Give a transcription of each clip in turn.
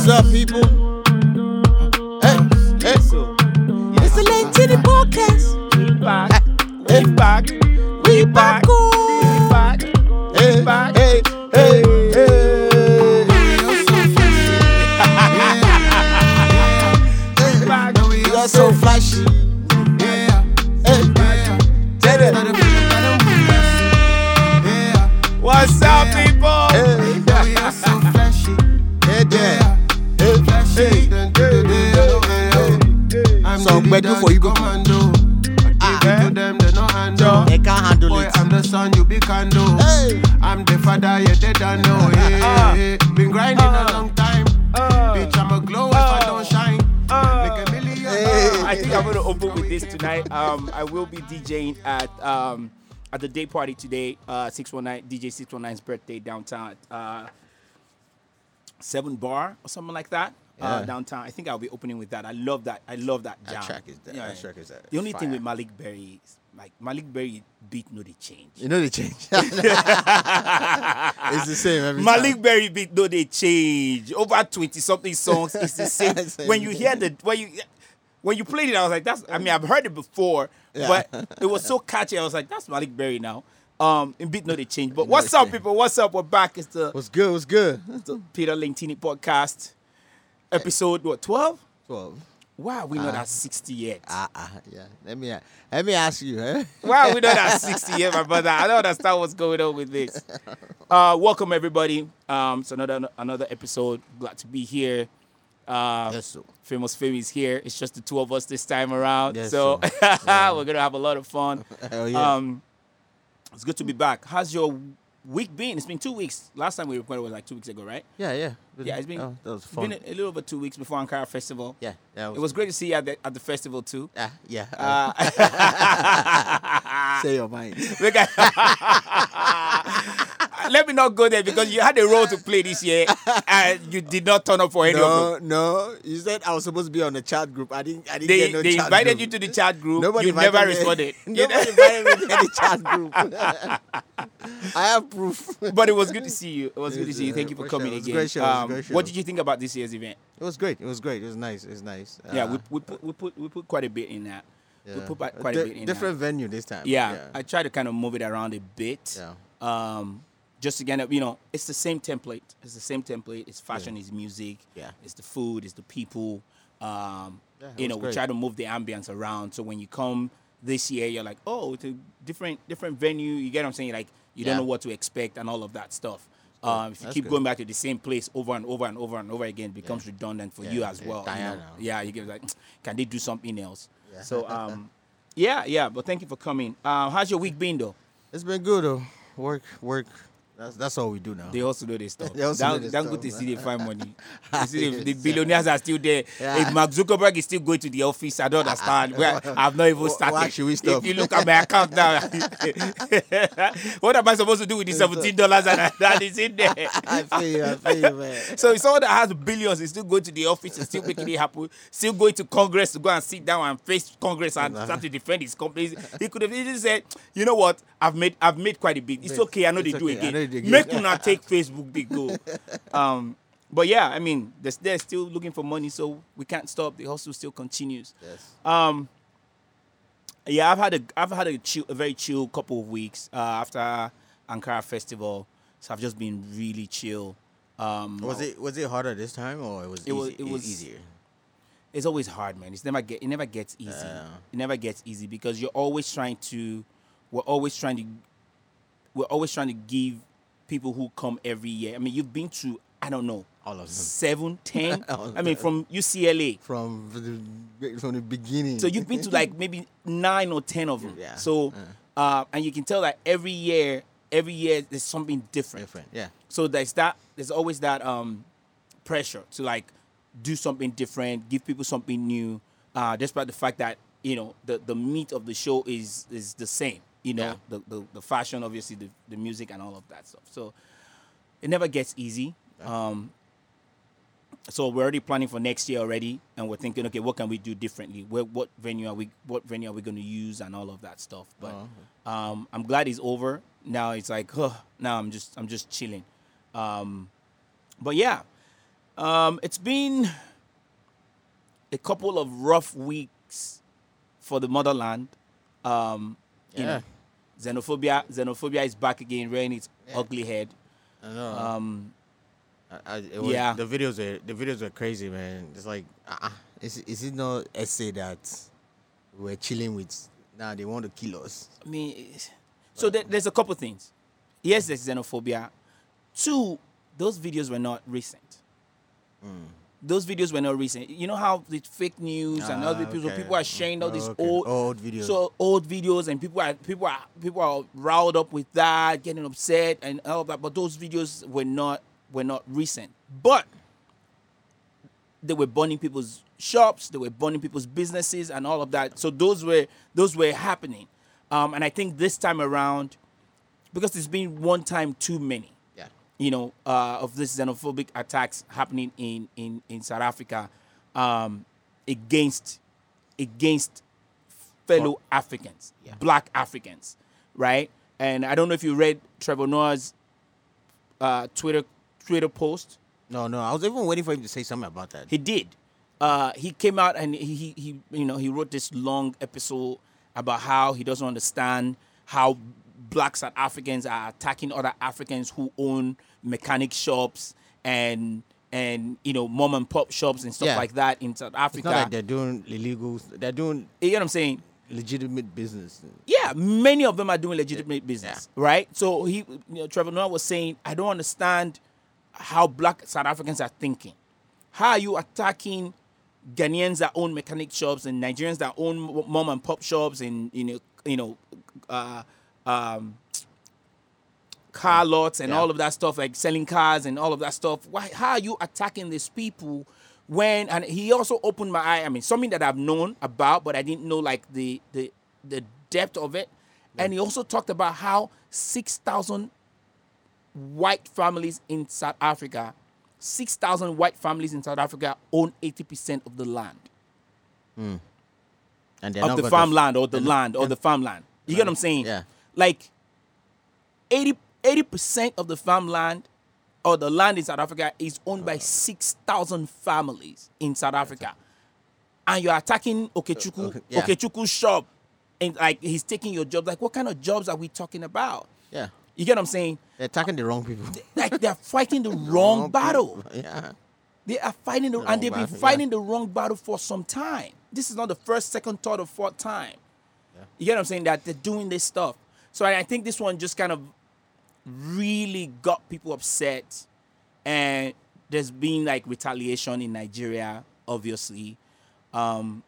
What's up, people? DJing at um at the day party today. Uh, six one nine DJ six one nine's birthday downtown. At, uh, Seven Bar or something like that. Uh, downtown. I think I'll be opening with that. I love that. I love that That track is that- that track is, uh, the only thing with Malik Berry is like Malik Berry beat no they change. You know they change. it's the same every Malik time. Berry beat no they change. Over twenty something songs. It's the same. Same when you hear the when you when you played it, I was like, that's. I mean, I've heard it before, Yeah. but it was so catchy. I was like, that's Malik Berry now. Um, in beat no they change. But what's up, people? What's up? We're back. It's the, What's good? What's good? the Peter Lentini podcast, episode what twelve? Well, Wow, we not at sixty yet. ah, ah, yeah. Let me let me ask you, eh? are we not at 60 yet, my brother. I don't understand what's going on with this. Uh, welcome everybody. Um, so another another episode. Glad to be here. Uh, Yes, sir. Famous Fame is here. It's just the two of us this time around. Yes, so. Yeah. we're gonna have a lot of fun. Hell yeah. Um, it's good to be back. How's your week been? It's been two weeks. Last time we recorded was like two weeks ago, right? yeah, yeah. Yeah, it's been oh, that was fun. been a, a little over two weeks before Ankara Festival. yeah, that was, It was great to see you at the, at the festival too. Ah, yeah. Uh, say your mind. Let me not go there because you had a role to play this year and you did not turn up for any of No, them. no. You said I was supposed to be on the chat group. I didn't. I didn't They, get no they invited group. you to the chat group. Nobody you never responded. Nobody invited me to any chat group. I have proof. but it was good to see you. It was good to see you. uh, Thank you for coming It again. great show. It Um, great show. What did you think about this year's event? It was great. It was great. It was nice. It was nice. yeah, Uh, we, we put we put we put quite a bit in that. We put quite a bit in different that. venue this time. Yeah, yeah. I tried to kind of move it around a bit. Yeah. Um, just again, you know, it's the same template. It's the same template. It's fashion. It's music. Yeah. It's the food. It's the people. Um, Yeah, you know, we try to move the ambience around. So when you come this year, you're like, oh, it's a different different venue. You get what I'm saying? Like you don't know what to expect and all of that stuff. Um, if you That's keep good. going back to the same place over and over and over and over again, it becomes redundant for Yeah, you as yeah, well. you know? Yeah, you get like, can they do something else? Yeah. So um, yeah, yeah. But thank you for coming. Uh, how's your week been though? It's been good though. Work, work. That's that's all we do now. They also do this stuff. They also Down, do this down stuff, good to they find money. You see the, the billionaires are still there. Yeah. If Mark Zuckerberg is still going to the office, I don't understand. Where I've not even started. why should we stop? If you look at my account now, what am I supposed to do with the seventeen dollars that, that is in there? I feel you. I feel you, man. So if someone that has billions is still going to the office and still making it happen, still going to Congress to go and sit down and face Congress and start to defend his companies. He could have easily said, you know what, I've made I've made quite a bit. It's It's- okay, I know they it's do okay, know again. Make again." una take Facebook big go. Um but yeah, I mean, they're, they're still looking for money, so we can't stop. The hustle still continues. Yes. Um, yeah, I've had a I've had a chill, a very chill couple of weeks uh, after Ankara Festival, so I've just been really chill. Um, Was it was it harder this time or it was It was- it was- easier? It's always hard, man. It's never get it never gets easy. Yeah. It never gets easy because you're always trying to. We're always trying to. We're always trying to give people who come every year. I mean, you've been to I don't know All of them. seven, ten. I mean, from UCLA. From the from the beginning. So you've been to like maybe nine or ten of them. Yeah. So, uh, and you can tell that every year, every year there's something different. different. Yeah. So there's that. There's always that um, pressure to like do something different, give people something new, uh, despite the fact that you know the the meat of the show is is the same. You know, Yeah. the, the the fashion, obviously, the the music and all of that stuff. So it never gets easy. Um, so we're already planning for next year already, and we're thinking, okay, what can we do differently? Where, what venue are we? What venue are we going to use, and all of that stuff. But Oh, um, I'm glad it's over. Now it's like, oh, now I'm just I'm just chilling. Um, but yeah, Um, it's been a couple of rough weeks for the motherland. Um, you Yeah. know, xenophobia, xenophobia is back again, rearing its ugly head. I know. Um, I, I, it was, yeah. The videos are the videos are crazy, man. It's like, uh, Is, is it not SA that we're chilling with? Now they want to kill us. I mean, so there, there's a couple things. Yes, there's xenophobia. Two, those videos were not recent. Those videos were not recent. You know how the fake news and Ah, other people okay. people are sharing all these Okay. old Old videos. So old videos and people are people are people are riled up with that, getting upset and all that. But those videos were not were not recent. But they were burning people's shops, they were burning people's businesses and all of that. So those were those were happening. Um, and I think this time around, because it's been one time too many. You know, uh, of this xenophobic attacks happening in in in South Africa um, against against fellow Africans, Yeah. black Africans, right? And I don't know if you read Trevor Noah's uh, Twitter Twitter post. No, no. I was even waiting for him to say something about that. He did. Uh, he came out and he, he, he, you know, he wrote this long episode about how he doesn't understand how black South Africans are attacking other Africans who own mechanic shops and and you know mom and pop shops and stuff Yeah. like that in South It's Africa. not like they're doing illegal. They're doing you know what I'm saying? legitimate business. Yeah, many of them are doing legitimate business, right? So he, you know, Trevor Noah was saying, I don't understand how black South Africans are thinking. How are you attacking Ghanaians that own mechanic shops and Nigerians that own mom and pop shops and you know, you know, uh, um, car lots and Yeah. all of that stuff, like selling cars and all of that stuff. Why? How are you attacking these people when? And he also opened my eye. I mean, something that I've known about, but I didn't know like the the the depth of it. And he also talked about how six thousand white families in South Africa, six thousand white families in South Africa own eighty percent of the land And of the farmland or the land or the farmland. You get what I'm saying? Yeah. Like 80 percent of the farmland or the land in South Africa is owned by six thousand families in South Africa, and you're attacking Okechukwu uh, Okay, yeah. Okechukwu's shop, and like he's taking your job. Like, what kind of jobs are we talking about? Yeah. You get what I'm saying? They're attacking the wrong people. Like they're fighting the wrong battle. people. Yeah. They are fighting the, The and they've been battle, yeah. fighting the wrong battle for some time. This is not the first, second, third, or fourth time. Yeah. You get what I'm saying? That they're doing this stuff. So I, I think this one just kind of really got people upset, and there's been like retaliation in Nigeria, obviously. Um,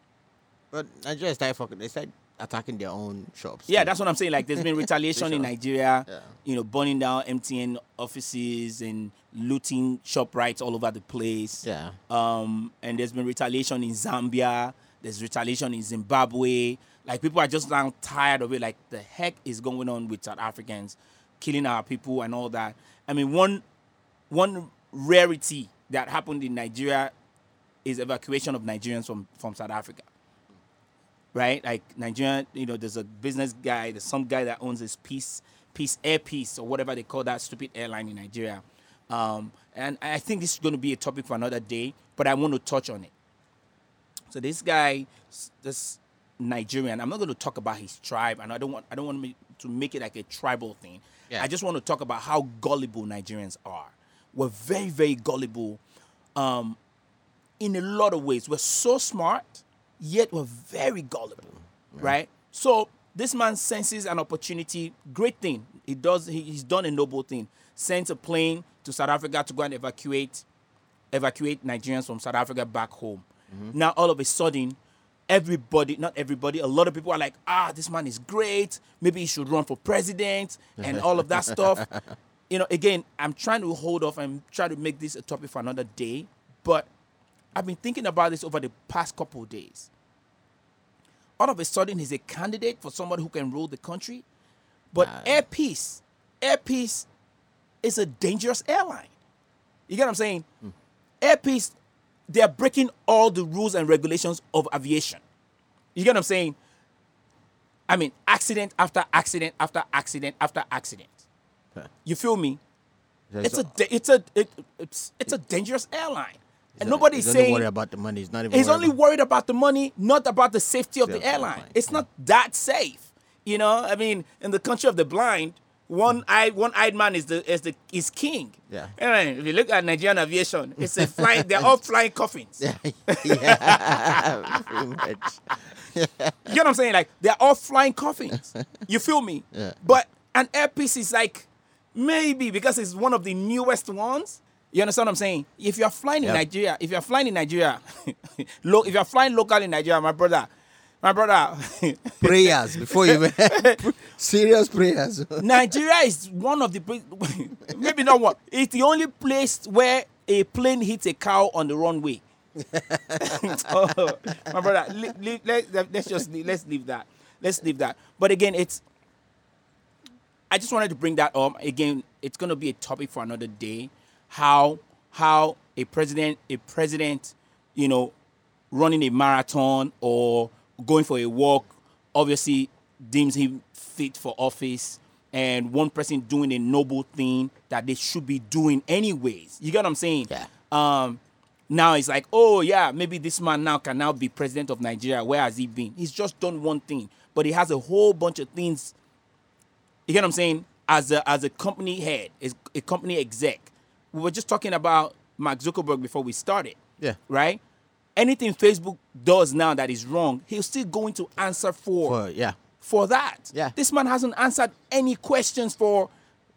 But Nigeria started fucking. They started attacking their own shops. yeah, too. that's what I'm saying. Like, there's been retaliation in Nigeria. Yeah. You know, burning down MTN offices and looting ShopRites all over the place. Yeah. um, and there's been retaliation in Zambia. There's retaliation in Zimbabwe. Like people are just now tired of it. Like the heck is going on with South Africans, killing our people and all that. I mean, one one rarity that happened in Nigeria is evacuation of Nigerians from from South Africa. Right, like Nigeria, you know, there's a business guy, there's some guy that owns this piece, piece Air Peace or whatever they call that stupid airline in Nigeria. Um, and I think this is going to be a topic for another day, but I want to touch on it. So this guy, this Nigerian, I'm not going to talk about his tribe, and I don't want I don't want to make it like a tribal thing. Yeah. I just want to talk about how gullible Nigerians are. We're very very gullible, um, in a lot of ways. We're so smart, yet we're very gullible, right? So this man senses an opportunity. Great thing. He does. He, he's done a noble thing. Sent a plane to South Africa to go and evacuate evacuate Nigerians from South Africa back home. Now all of a sudden, everybody, not everybody, a lot of people are like, ah, this man is great. Maybe he should run for president and all of that stuff. You know, again, I'm trying to hold off and try to make this a topic for another day. But I've been thinking about this over the past couple of days. All of a sudden, he's a candidate for somebody who can rule the country. But Air Peace, Air Peace is a dangerous airline. You get what I'm saying? Air Peace, they're breaking all the rules and regulations of aviation. You get what I'm saying? I mean, accident after accident after accident after accident. Okay. You feel me? There's It's a da- it's a it, it's it's a dangerous airline. And nobody's he's only saying worried about the money. He's not even. He's worried only about- worried about the money, not about the safety of the Safety of the airline. airline, It's not that safe. You know, I mean, in the country of the blind, one eye one eyed man is the is the is king. Yeah. And if you look at Nigerian aviation, it's a flying they're all flying coffins. yeah, yeah, pretty much. You know what I'm saying? Like they're all flying coffins. You feel me? Yeah. But an Air Peace is like maybe because it's one of the newest ones. You understand what I'm saying? If you're flying in Nigeria, if you're flying in Nigeria, lo- if you're flying local in Nigeria, my brother, my brother, prayers before you serious prayers. Nigeria is one of the maybe not one. It's the only place where a plane hits a cow on the runway. oh, my brother, li- li- let, us just leave, let's leave that. Let's leave that. But again, it's. I just wanted to bring that up. Again, it's going to be a topic for another day. How how a president a president, you know, running a marathon or going for a walk, obviously deems him fit for office, and one person doing a noble thing that they should be doing anyways. You get what I'm saying? Yeah. Um, now it's like, oh yeah, maybe this man now can now be president of Nigeria. Where has he been? He's just done one thing, but he has a whole bunch of things. You get what I'm saying? As a as a company head, as a company exec, we were just talking about Mark Zuckerberg before we started yeah. right? Anything Facebook does now that is wrong, he's still going to answer for For, yeah. for that. Yeah. This man hasn't answered any questions for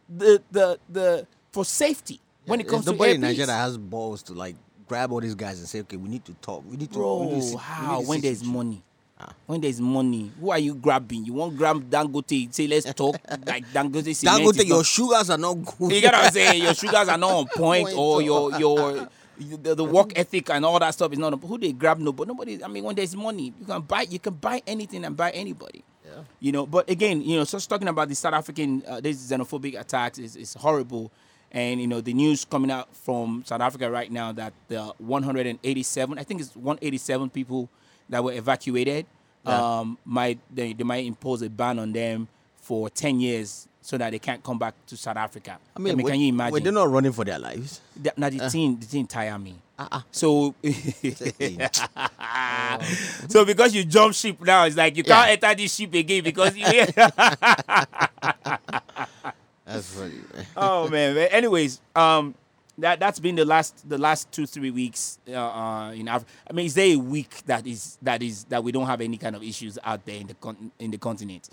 the the the for safety when it comes to nobody in. Nigeria has balls to like grab all these guys and say, okay, we need to talk. We need to. we need to how when there's money? Ah. When there's money, who are you grabbing? You want grab Dangote? Say let's talk like Dangote. cement Dangote, your not- sugars are not good. You get what I'm saying? Your sugars are not on point, Point, or oh. your your the, the work ethic and all that stuff is not. Who they grab? No, but nobody. I mean, when there's money, you can buy. You can buy anything and buy anybody. Yeah. You know. But again, you know, just talking about the South African uh, these xenophobic attacks is, is horrible. And you know the news coming out from South Africa right now that the 187, I think it's 187 people that were evacuated, Yeah. um, might they, they might impose a ban on them for 10 years so that they can't come back to South Africa. I mean, can you imagine? they're not running for their lives. That, now the thing, the thing tire me. Uh-uh. So, so because you jump ship now, it's like you can't enter this ship again because you. That's funny. man. oh man. But anyways, um, that that's been the last the last two three weeks uh, uh in Africa. I mean, is there a week that is that is that we don't have any kind of issues out there in the con- in the continent?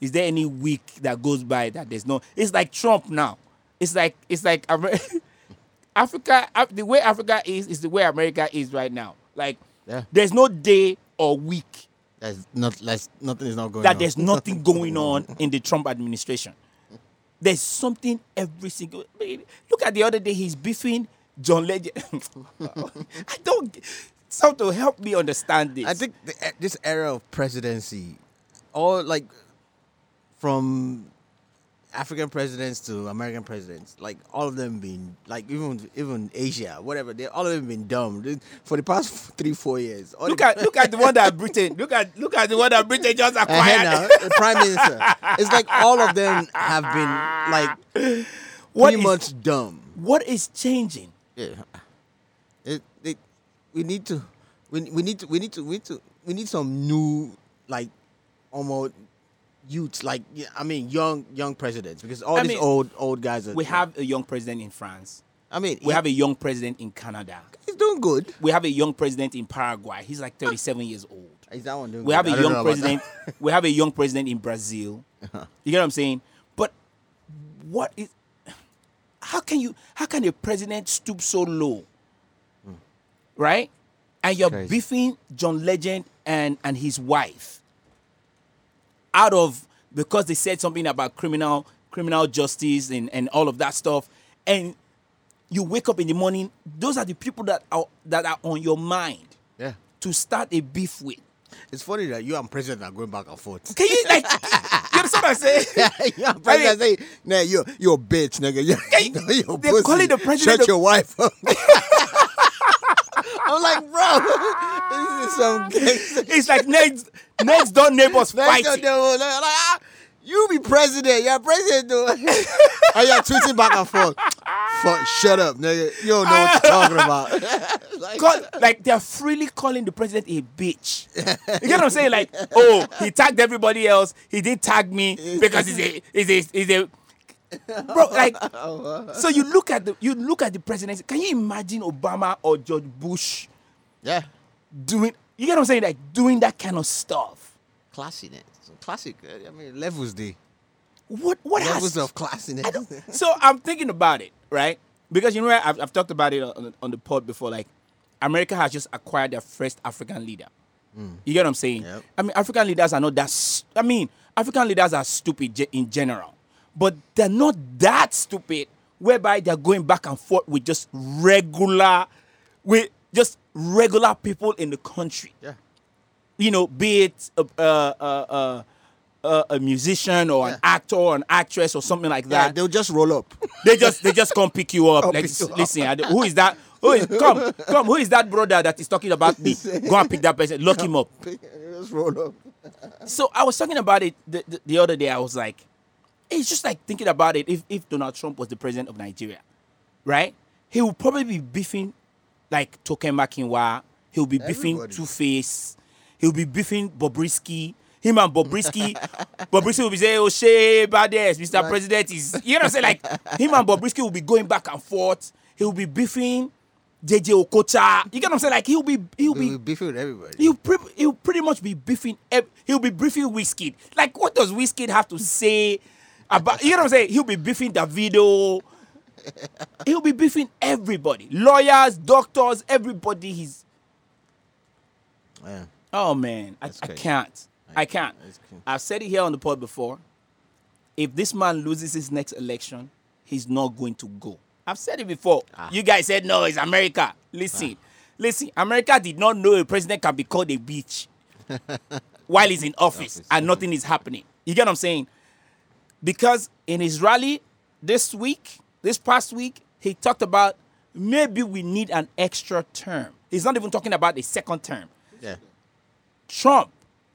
Is there any week that goes by that there's no? It's like Trump now. It's like it's like Africa. The way Africa is is the way America is right now. Like Yeah. there's no day or week That's not. That's nothing is not going. that on. there's nothing going on in the Trump administration. There's something every single. Look at the other day, he's beefing John Legend. I don't. Some to help me understand this. I think the, this era of presidency, all like from African presidents to American presidents, like all of them been like even even Asia, whatever. They all of them been dumb They- for the past three four years. All look at look at the one that Britain. Look at look at the one that Britain just acquired. now, the prime minister. It's like all of them have been like What pretty is- much dumb. What is changing? Yeah. It, it, we need to we, we need to we need to we need to we need some new like almost youths like I mean young young presidents because all I these mean, old old guys are We have a young president in France. I mean We have a young president in Canada. he's doing good. We have a young president in Paraguay. He's like 37 years old. Is that one doing We good? have a young president. we have a young president in Brazil. Uh-huh. You get what I'm saying? But what is? How can you? How can a president stoop so low? Hmm. Right, and you're Crazy. beefing John Legend and and his wife out of because they said something about criminal criminal justice and and all of that stuff, and you wake up in the morning. Those are the people that are that are on your mind yeah. to start a beef with. It's funny that you and president are going back and forth. Can you like? you understand what I'm saying? you and president say, nah, you're, you're a bitch, nigga. You're, you're a They pussy. call it the president Shut of- your wife up. I'm like, bro, this is some It's like next next door neighbors fighting. Like, ah, you be president. You're president, though. Are you're tweeting back and forth. Fuck, shut up, nigga. You don't know what you're talking about. call, like they're freely calling the president a bitch. You get what I'm saying? Like, oh, he tagged everybody else. He didn't tag me because he's a he's a he's a bro. Like, so you look at the you look at the presidency. Can you imagine Obama or George Bush Yeah. doing? You get what I'm saying? Like doing that kind of stuff. Classiness. Classic. uh, I mean, levels day. What what Levels has of classiness. so I'm thinking about it, right? Because you know. I've, I've talked about it on, on the pod before. Like, America has just acquired their first African leader. You get what I'm saying? Yep. I mean, African leaders are not that. I mean, African leaders are stupid ge- in general, but they're not that stupid. Whereby they're going back and forth with just regular, with just regular people in the country yeah. you know, be it a, uh, uh, uh, uh, a musician or an actor or an actress or something like that. Yeah, they'll just roll up. they just they just come pick you up. Like, you up. listen, I who is that? Who is come come? Who is that brother that is talking about me? Go and pick that person. Lock him up. just roll up. So I was talking about it the, the, the other day. I was like, it's just like thinking about it. If if Donald Trump was the president of Nigeria, right? He would probably be beefing like Toke Makinwa. He'll be beefing. Two Face. He'll be beefing Bobrisky. Him and Bobrisky, Bobrisky will be saying, "Oh, shey, badass, Mr. President is." You know what I'm saying? Like him and Bobrisky will be going back and forth. He'll be beefing JJ Okocha. You get what I'm saying? Like he'll be he'll be be beefing with everybody. He'll, pre- he'll pretty much be beefing. ev- He'll be beefing Wizkid. Like, what does Wizkid have to say about? You know what I'm saying? He'll be beefing Davido. He'll be beefing everybody, lawyers, doctors, everybody. He's yeah. oh man, I, I can't. I can't. I've said it here on the pod before. If this man loses his next election, he's not going to go. I've said it before. Ah. You guys said no, it's America. Listen, listen. America did not know a president can be called a bitch while he's in Office. and nothing is happening. You get what I'm saying? Because in his rally this week, this past week, he talked about maybe we need an extra term. He's not even talking about a second term. Yeah. Trump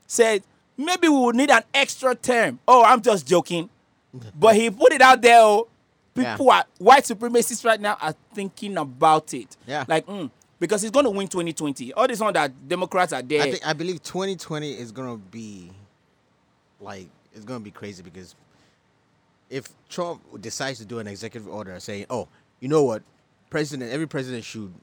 said maybe we will need an extra term. Oh, I'm just joking. But he put it out there. Oh, people are white supremacists right now are thinking about it. Yeah. Like, mm, because he's going to win 2020. All this one that Democrats are there. I think I believe 2020 is gonna be like it's gonna be crazy because if Trump decides to do an executive order saying, "Oh, you know what, president, every president should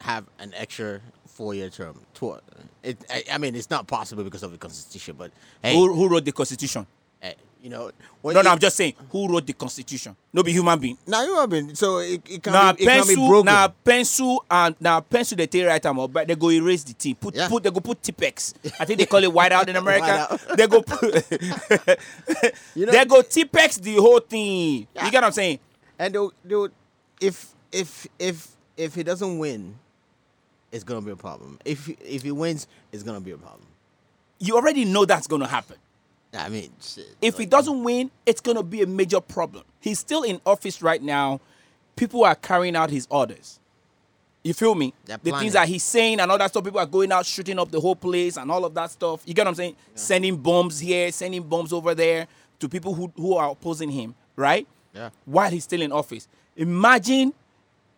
have an extra four-year term." Tw- It, I, I mean, it's not possible because of the constitution, but hey, who, who wrote the Constitution? eh, you know, No, no, I'm just saying, who wrote the Constitution? No, be human being. Now you have been so it, it can Now be, it can be broken. now pencil, and now pencil they take right time up, but they go erase the T. Put Yeah. put they go put Tipex. I think they call it whiteout in America. They go put You know- they go Tipex the whole thing. Yeah. You get what I'm saying? And they'll, they'll, if if if if he doesn't win, it's gonna be a problem. If he- if he wins, it's gonna be a problem. You already know that's gonna happen. I mean, If he doesn't win, it's gonna be a major problem. He's still in office right now. People are carrying out his orders. You feel me? The things that he's saying and all that stuff. People are going out shooting up the whole place and all of that stuff. You get what I'm saying? Sending bombs here, sending bombs over there to people who, who are opposing him, right? Yeah. While he's still in office. Imagine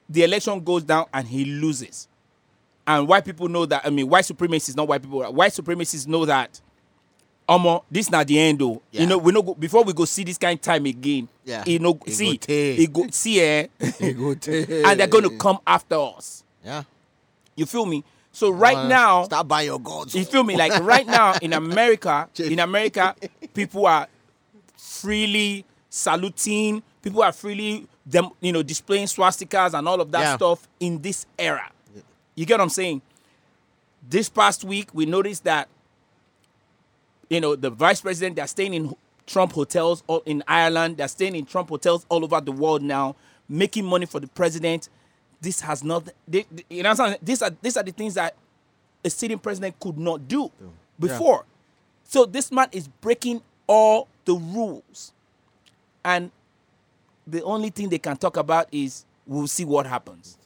the election goes down and he loses. And white people know that, I mean, white supremacists, not white people, white supremacists know that, Omo, this not the end though. Yeah. You know, we know before we go see this kind of time again. Yeah. You know, It go see, go see eh, go and they're gonna come after us. Yeah. You feel me? So right Uh, now, stop by your gods you feel me? Like right now in America, in America, people are freely saluting. People are freely them, you know, displaying swastikas and all of that Yeah. stuff in this era. You get what I'm saying? This past week, we noticed that, you know, the vice president, they're staying in Trump hotels all in Ireland. They're staying in Trump hotels all over the world now, making money for the president. This has not, they, they- you know what I'm saying? These are, these are the things that a sitting president could not do before. So this man is breaking all the rules. And the only thing they can talk about is we'll see what happens.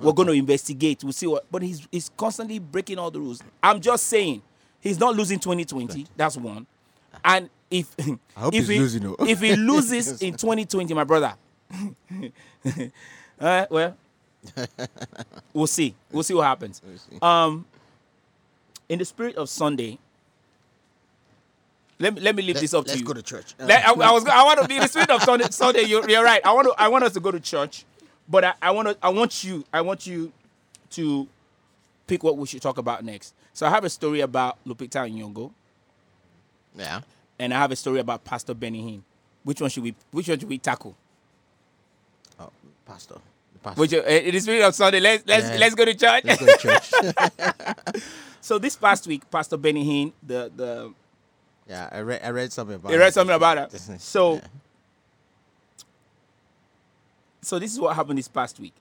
We're going to investigate. We'll see what. But he's he's constantly breaking all the rules. I'm just saying he's not losing 2020. That's one. And if if he, losing, if he loses in 2020, my brother. uh, well, we'll see. We'll see what happens. Um, in the spirit of Sunday, let me let me leave this up to you. Let's go to church. Let- I, I was I want to be in the spirit of Sunday. Sunday, you're, you're right. I want to I want us to go to church, but I, I want to I want you I want you to pick what we should talk about next. So I have a story about Lupita Nyong'o, yeah. and I have a story about Pastor Benny Hinn. Which one should we Which one should we tackle? Oh, pastor. The pastor. Which uh, in the spirit of Sunday, let's let's Yeah. let's go to church. Let's go to church. so this past week, Pastor Benny Hinn, the the yeah, I read. I read something about. You read it. something about it. So, yeah. so this is what happened this past week.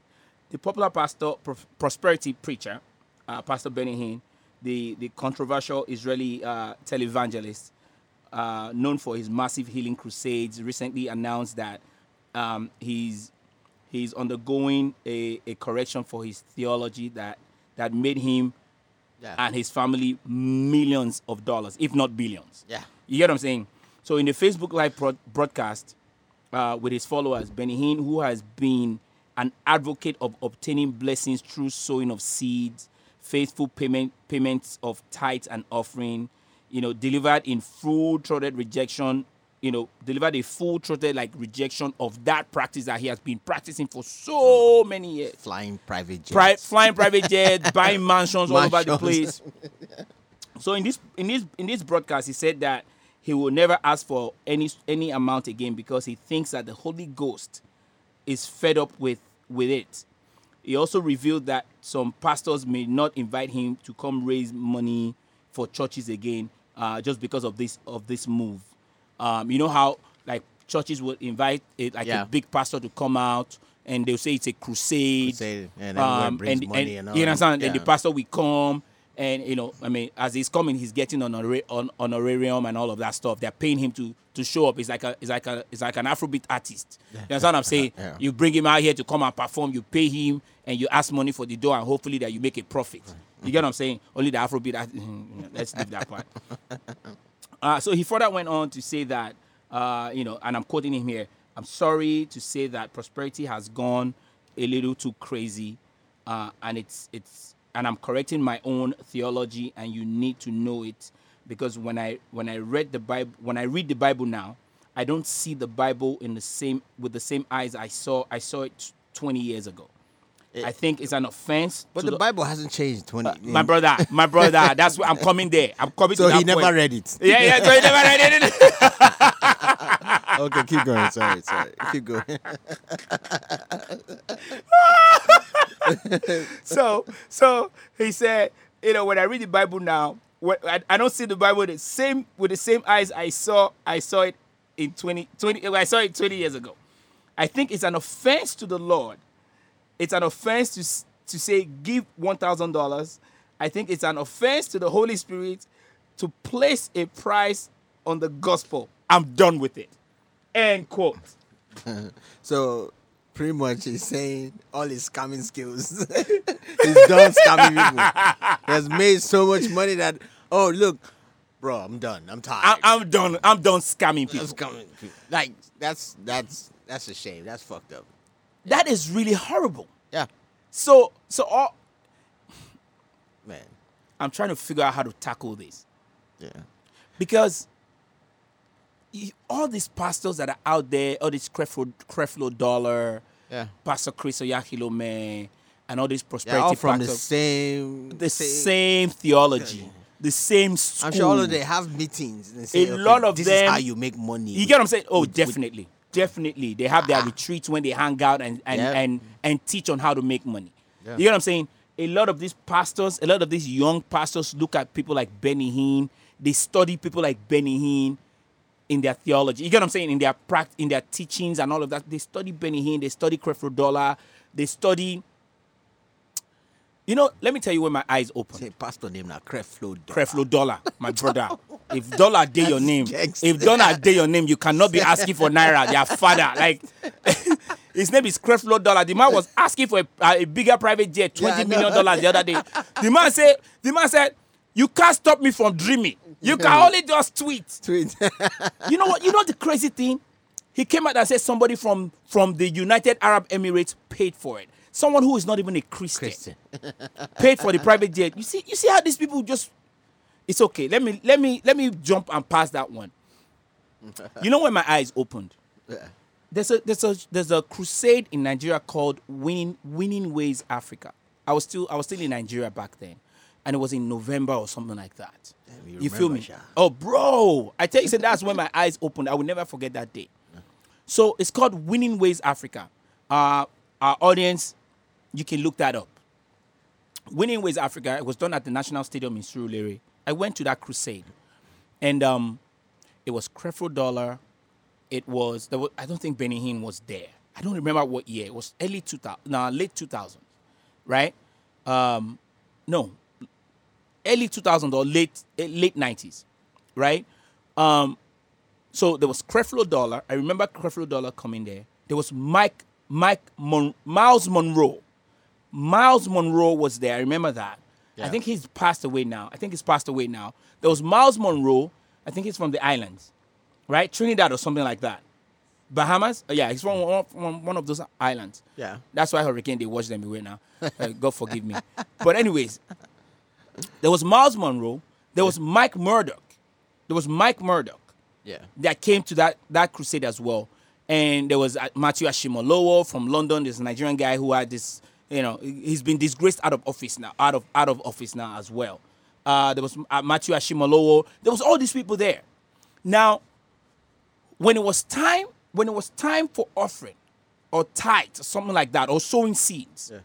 The popular pastor, prosperity preacher, uh, Pastor Benny Hinn, the the controversial Israeli uh, televangelist, uh, known for his massive healing crusades, recently announced that um, he's he's undergoing a, a correction for his theology that that made him Yeah. and his family millions of dollars, if not billions. Yeah. You get what I'm saying? So in the Facebook Live broad- broadcast uh, with his followers, Benny Hinn, who has been an advocate of obtaining blessings through sowing of seeds, faithful payment payments of tithes and offering, you know, delivered in full-throated rejection, you know, delivered a full-throated like rejection of that practice that he has been practicing for so many years Flying private jets. pri- flying private jets, buying mansions all over the place. So in this in this in this broadcast, he said that he will never ask for any any amount again because he thinks that the Holy Ghost is fed up with with it. He also revealed that some pastors may not invite him to come raise money for churches again, uh, just because of this of this move. Um, you know how like churches would invite a, like Yeah. a big pastor to come out and they'll say it's a crusade, Crusade, and everyone brings money and all you understand? And the pastor will come, and you know, I mean, as he's coming, he's getting honora- on honorarium and all of that stuff. They're paying him to to show up. It's like a, it's like a, it's like an Afrobeat artist. You understand what I'm saying? Yeah. You bring him out here to come and perform. You pay him, and you ask money for the door, and hopefully that you make a profit. You get what I'm saying? Only the Afrobeat. art- Let's leave that part. Uh, so he further went on to say that, uh, you know, and I'm quoting him here. I'm sorry to say that prosperity has gone a little too crazy, uh, and it's it's and I'm correcting my own theology, and you need to know it because when I when I read the Bible, when I read the Bible now, I don't see the Bible in the same with the same eyes I saw I saw it 20 years ago. I think it's an offense. But to the Bible hasn't changed 20. Uh, my brother, my brother. That's where I'm coming there. I'm coming So to that he never point. read it. Yeah, yeah. So he never read it. okay, keep going. Sorry, sorry. Keep going. so, so he said, you know, when I read the Bible now, when, I, I don't see the Bible the same with the same eyes I saw. I saw it in 20, 20 I saw it 20 years ago. I think it's an offense to the Lord. It's an offense to to say give one thousand dollars. I think it's an offense to the Holy Spirit to place a price on the gospel. I'm done with it. End quote. So pretty much he's saying all his scamming skills. he's done scamming people. He has made so much money that oh look, bro, I'm done. I'm tired. I, I'm done. I'm done scamming people. scamming people. Like that's that's that's a shame. That's fucked up. That is really horrible. Yeah, So, so all, man. I'm trying to figure out how to tackle this Yeah. because all these pastors that are out there, all this Creflo, Creflo Dollar, Yeah. Pastor Chris Oyakhilome, and all these They're all from the same the same theology, the same school. I'm sure all of them have meetings. And say, A okay, lot of this them- is how you make money. You get what I'm saying? Oh, with- with- definitely, definitely. They have their ah. retreats when they hang out and and, Yeah. and and teach on how to make money. You get what I'm saying? A lot of these pastors, a lot of these young pastors look at people like Benny Hinn. They study people like Benny Hinn in their theology. You get what I'm saying? In their pract- in their teachings and all of that. They study Benny Hinn. They study Creflo Dollar. They study. You know, let me tell you when my eyes open. Say pastor name now, Creflo. Creflo Dollar, my brother. If Dollar day your name, gangster. if Dollar day your name, you cannot be asking for Naira, their father. Like, his name is Creflo Dollar. The man was asking for a, a bigger private jet, Yeah, twenty know. million dollars the other day. The man said, the man said, you can't stop me from dreaming. You can only just tweet. Tweet. You know what? You know the crazy thing? He came out and said somebody from from the United Arab Emirates paid for it. Someone who is not even a Christian, Christian. paid for the private jet. You see, you see how these people just. It's okay. Let me let me let me jump and pass that one. You know when my eyes opened. Yeah. There's a there's a there's a crusade in Nigeria called Winning Winning Ways Africa. I was still I was still in Nigeria back then, and it was in November or something like that. You you feel me? Sha. Oh, bro! I tell you, so that's when my eyes opened. I will never forget that day. So it's called Winning Ways Africa. Uh, our audience, you can look that up. Winning Ways Africa. It was done at the National Stadium in Surulere. I went to that crusade, and um, it was Creflo Dollar. It was, there was I don't think Benny Hinn was there. I don't remember what year. It was early 2000, no, late 2000s, right? Um, no, early 2000 or late eh, late 90s, right? Um, so there was Creflo Dollar. I remember Creflo Dollar coming there. There was Mike Mike Mon- Myles Munroe. Myles Munroe was there. I remember that. I think he's passed away now. I think he's passed away now. There was Myles Munroe. I think he's from the islands, right? Trinidad or something like that. Bahamas? Oh, yeah, he's from one, from one of those islands. Yeah. That's why Hurricane they watch them away now. Uh, God forgive me. But anyways, there was Myles Munroe. There was Mike Murdock. There was Mike Murdock Yeah. that came to that that crusade as well. And there was uh, Matthew Ashimolowo from London, this Nigerian guy who had this, you know, he's been disgraced out of office now, out of out of office now as well. Uh, there was uh, Matthew Ashimolowo. There was all these people there. Now, when it was time, when it was time for offering or tithe or something like that, or sowing seeds, Yeah.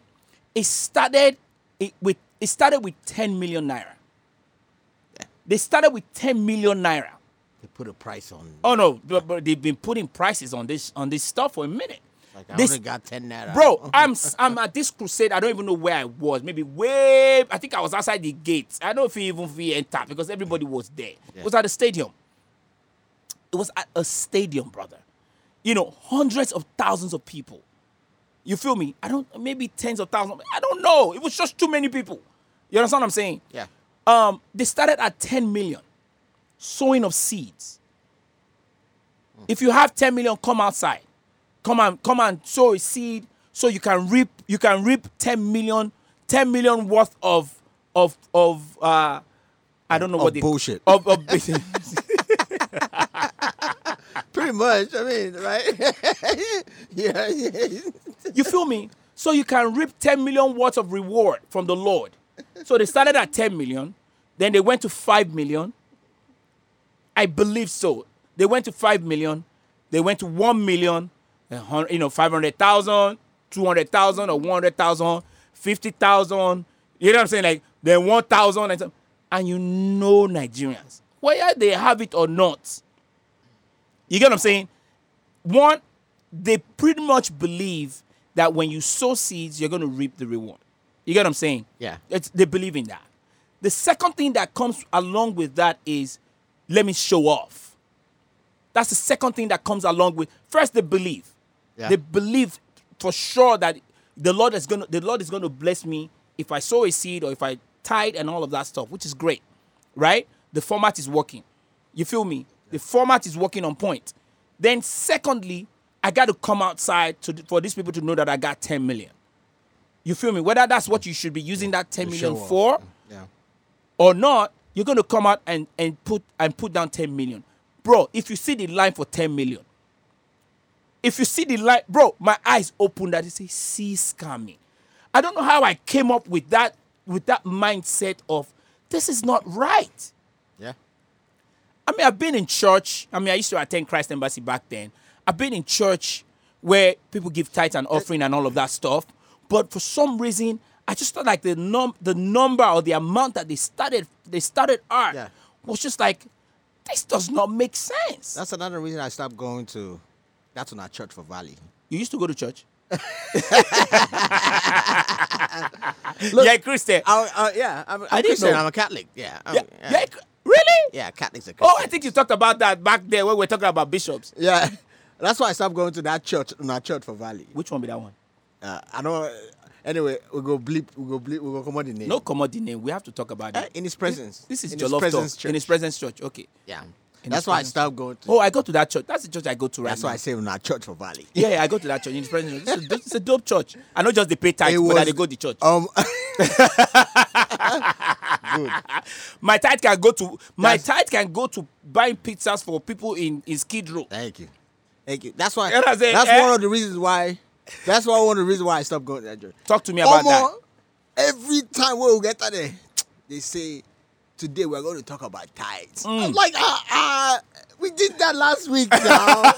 it started it with it started with 10 million naira. They started with 10 million naira. They put a price on. Oh no, but, but they've been putting prices on this on this stuff for a minute. like I this- only got ten naira. Bro, I'm I'm at this crusade. I don't even know where I was. Maybe way. I think I was outside the gates. I don't know if you even we entered because everybody was there. It was at the stadium. It was at a stadium, brother. You know, hundreds of thousands of people. You feel me? I don't. Maybe tens of thousands. I don't know. It was just too many people. You understand what I'm saying? Yeah. um, they started at 10 million sowing of seeds. If you have 10 million, come outside. Come and come and sow a seed so you can reap you can reap 10 million 10 million worth of of of uh I don't know Of what they bullshit. Of, of Pretty much. I mean, right? yeah. yeah. you feel me? So you can reap 10 million worth of reward from the Lord. So they started at 10 million, then they went to 5 million. I believe so. They went to 5 million, they went to 1 million, you know, 500,000, 200,000 or 100,000, 50,000. You know what I'm saying? Like, then 1,000 and And you know Nigerians, whether they have it or not. You get what I'm saying? One, they pretty much believe that when you sow seeds, you're going to reap the reward. You get what I'm saying? Yeah. It's, they believe in that. The second thing that comes along with that is let me show off. That's the second thing that comes along with first they believe. Yeah. They believe for sure that the Lord is gonna the Lord is gonna bless me if I sow a seed or if I tithe and all of that stuff, which is great. Right? The format is working. You feel me? The format is working on point. Then secondly, I got to come outside to, for these people to know that I got 10 million. You feel me? Whether that's what you should be using that 10 To million for Yeah. or not, you're gonna come out and, and put and put down 10 million. Bro, if you see the line for 10 million, if you see the line, bro, my eyes opened that it says see scamming. I don't know how I came up with that with that mindset of this is not right. Yeah. I mean, I've been in church. I mean, I used to attend Christ Embassy back then. I've been in church where people give tithe and offering and all of that stuff. But for some reason, I just thought like the num the number or the amount that they started they started art Yeah. was just like this does not make sense. That's another reason I stopped going to. That's not church for Valley. you used to go to church. yeah, Christian. I, uh, yeah, I'm, I'm I Christian. know. I'm a Catholic. Yeah. I'm- yeah, yeah. yeah, really? Yeah, Catholics are Oh, I think you talked about that back there when we were talking about bishops. Yeah. That's why I stopped going to that church, not church for Valley. Which one be that one? Uh, I don't. Anyway, we go bleep. We go bleep. We go come on the name. No commodity name. We have to talk about Uh, it. in his presence. This is in his presence Talk. In his church. presence church. Okay. Yeah. In That's why I stopped going to. Oh, I go to that church. That's the church I go to right That's now. why I say we're not church for Valley. yeah, yeah, I go to that church in his presence. It's a, it's a dope church. I not just the pay tithe, It but I they go to church. Um, my tithe can go to my That's- tithe can go to buying pizzas for people in in Skid Row. thank you, thank you. That's why. You know what I'm saying? That's Eh? one of the reasons why. That's why one of the reasons why I stopped going to that church. Talk to me about that. Every time we get there, they say, "Today we're going to talk about tithes." Mm. I'm like, ah, ah, we did that last week now.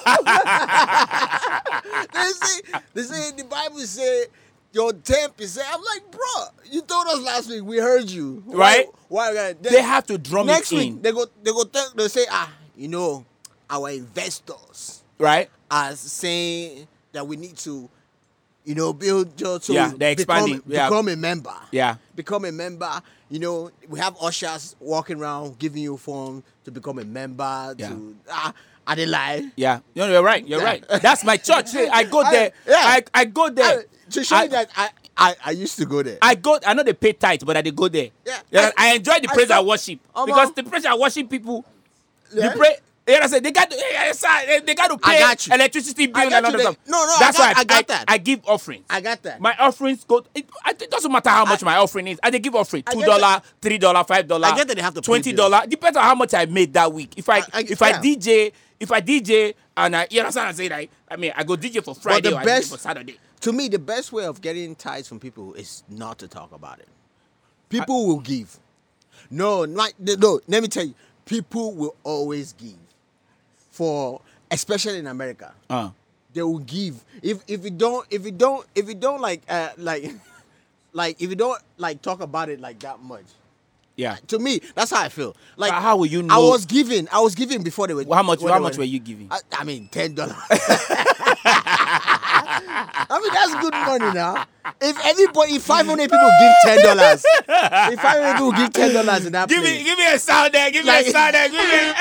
they say, they say the Bible say your ten percent. I'm like, bro, you told us last week. We heard you, Right. Why? why then They have to drum next it week in, they go, they go, they say, ah, you know, our investors right? are saying that we need to, you know, build just so Yeah, they're become. Yeah. become a member. Yeah. Become a member. You know, we have ushers walking around giving you form to become a member. Yeah. To ah, are they lie? Yeah, no, you're right. You're Yeah. right. That's my church. Hey, I go I- there. yeah. I, I go there. I- to show I, you that I, I I used to go there. I go. I know they pay tight, but I they go there. Yeah. I, I enjoy the I praise stop- and worship Omo. because the praise and worship people. Yeah. The pray. You I'm? They got to, eh, eh, they- eh, they got to I pay got you. electricity bill and all that stuff. No, no, I That's got- why I got that. I give offerings. I got that. My offerings go. It, it doesn't matter how much my offering is. I they give offering I two dollar, three dollar, five dollar. I get that they have to pay twenty dollar. Depends on how much I made that week. If I, I- I- if I. DJ if I DJ and I you understand what I'm saying like I mean I go DJ for Friday or I best- for Saturday. to me, the best way of getting tithes from people is not to talk about it. People will give. No, not no. Let me tell you, people will always give. For especially in America, Uh. they will give. If if you don't if you don't if you don't like uh like like if you don't like talk about it like that much. Yeah. To me, that's how I feel. Like But how will you know? I was giving. I was giving before they were. Well, how much- how much were you giving? I, I mean, ten dollars. I mean, that's good money now. If everybody, if five hundred people give ten dollars, if five hundred people give ten dollars in that Give place, me give me a sound there. Give me a sound there. Give me. A,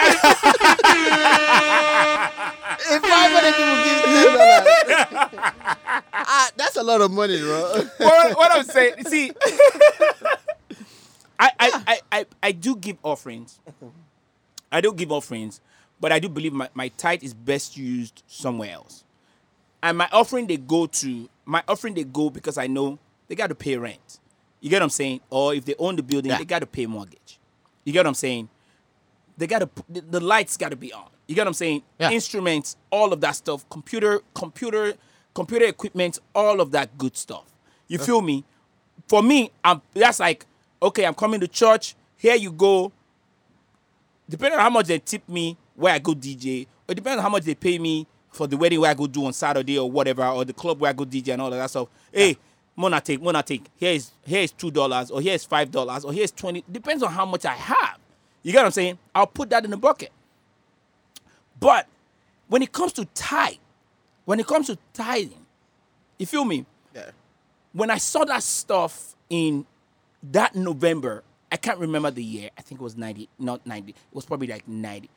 if five hundred people give ten dollars, ah, that's a lot of money, bro. what, what I'm saying, see, I, I, I, I, I do give offerings. I do give offerings, but I do believe my, my tithe is best used somewhere else. And my offering they go to my offering they go because I know they got to pay rent. You get what I'm saying? Or if they own the building, Yeah. they got to pay mortgage. You get what I'm saying? They got to the, the lights got to be on. You get what I'm saying? Yeah. Instruments, all of that stuff, computer, computer, computer equipment, all of that good stuff. You feel me? For me, I'm that's like okay. I'm coming to church. Here you go. Depending on how much they tip me where I go DJ, or depending on how much they pay me for the wedding where I go do on Saturday or whatever, or the club where I go DJ and all of that stuff. Hey, Mona take, Mona take. Here is here is two dollars, or here's five dollars, or here's twenty. Depends on how much I have. You get what I'm saying? I'll put that in the bucket. But when it comes to tithe, when it comes to tithing, you feel me? Yeah. when I saw that stuff in that November, I can't remember the year. I think it was 90, not 90. It was probably like 90,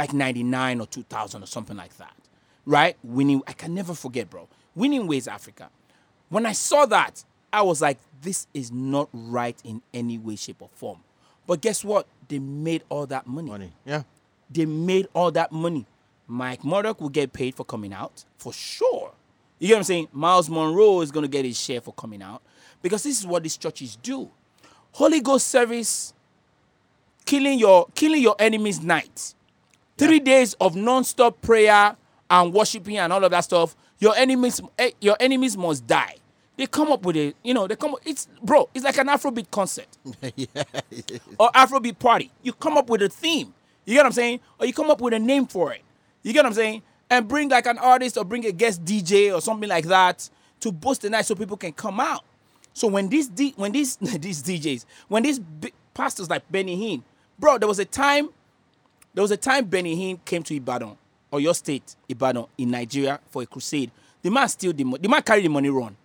like 99 or 2000 or something like that. Right? Winning, I can never forget, bro. Winning Ways Africa. When I saw that, I was like, this is not right in any way, shape, or form. But guess what? They made all that money Money. Yeah. they made all that money. Mike Murdock will get paid for coming out for sure. You get what I'm saying? Myles Munroe is going to get his share for coming out because this is what these churches do. Holy Ghost service, killing your killing your enemies night. Three days of non-stop prayer and worshiping and all of that stuff. Your enemies, eh, your enemies must die. They come up with a, you know, they come. It's bro, it's like an Afrobeat concert or Afrobeat party. You come up with a theme. You get what I'm saying? Or you come up with a name for it. You get what I'm saying? And bring like an artist or bring a guest DJ or something like that to boost the night so people can come out. So when these D, when these these DJs, when these big pastors like Benny Hinn, bro, there was a time, there was a time Benny Hinn came to Ibadan or your state, Ibadan, in Nigeria for a crusade. The man steal the money. The man carry the money run.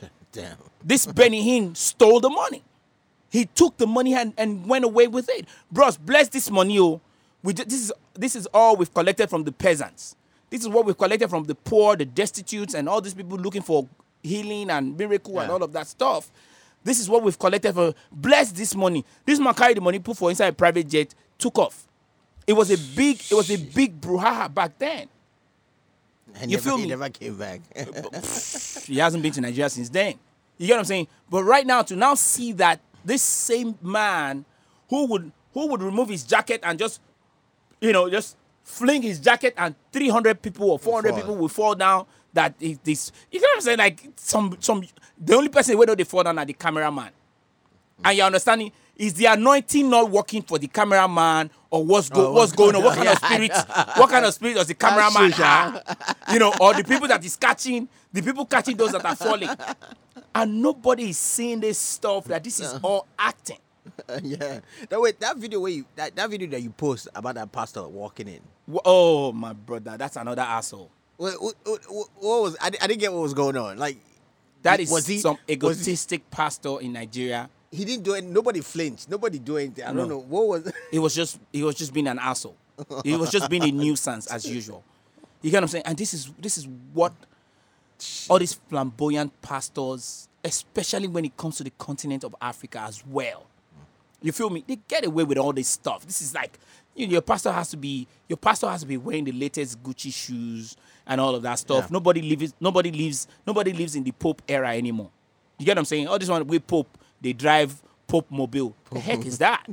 Damn. This Benny Hinn stole the money. He took the money and, and went away with it. Bros, bless this money, oh. We this is this is all we've collected from the peasants. This is what we've collected from the poor, the destitutes, and all these people looking for healing and miracle and all of that stuff. This is what we've collected for. Bless this money. This man carried the money, put for inside a private jet, took off. It was a big, it was a big brouhaha back then. And You never, feel he me? never came back. He hasn't been to Nigeria since then. You get what I'm saying? But right now, to now see that this same man who would who would remove his jacket and just, you know, just fling his jacket and 300 people or 400 fall. people will fall down. That is this. You get what I'm saying? Like some some the only person who know they fall down are the cameraman. Mm. And you're understanding? Is the anointing not working for the cameraman or what's go, Oh, what's going on? What kind of spirit? What kind of spirit does the cameraman have? You know, or the people that is catching, the people catching those that are falling. And nobody is seeing this stuff that this is all acting. yeah. That way, that video where you that, that video that you post about that pastor walking in. Oh my brother, that's another asshole. What, what, what, what was I, I didn't get what was going on. Like That is was he some was he- egotistic pastor in Nigeria. He didn't do it. Nobody flinched. Nobody do anything. I No. don't know what was. He was just he was just being an asshole. He was just being a nuisance as usual. You get what I'm saying? And this is this is what all these flamboyant pastors, especially when it comes to the continent of Africa as well. You feel me? They get away with all this stuff. This is like you know, your pastor has to be your pastor has to be wearing the latest Gucci shoes and all of that stuff. Yeah. Nobody lives nobody lives nobody lives in the Pope era anymore. You get what I'm saying? All this one with Pope, they drive Pope mobile. The heck is that?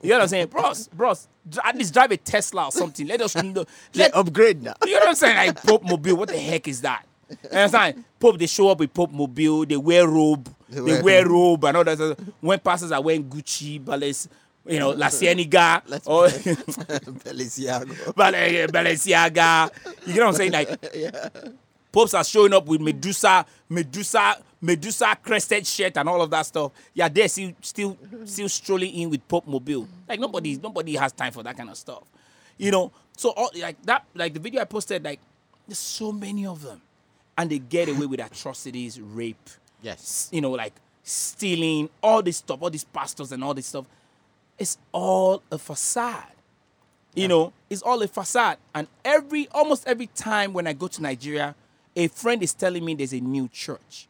You get what I'm saying? Bros, bros, at least drive a Tesla or something. Let us know. Let upgrade now. you know what I'm saying? Like Pope Mobile, what the heck is that? You understand? Pope, they show up with Pope Mobile, they wear robe, they, wear wear robe and all that. When pastors are wearing Gucci, Bales, you know, La Cienega, or Balenciaga. Balenciaga. You know what I'm saying? Like, popes are showing up with Medusa, Medusa, Medusa crested shirt and all of that stuff. Yeah, they're still, still, still strolling in with Pope Mobile. Like nobody, nobody has time for that kind of stuff. You know, so all, like that, like the video I posted, like there's so many of them, and they get away with atrocities, rape, Yes. you know, like stealing, all this stuff, all these pastors and all this stuff. It's all a facade. You know, it's all a facade. And every almost every time when I go to Nigeria, a friend is telling me there's a new church.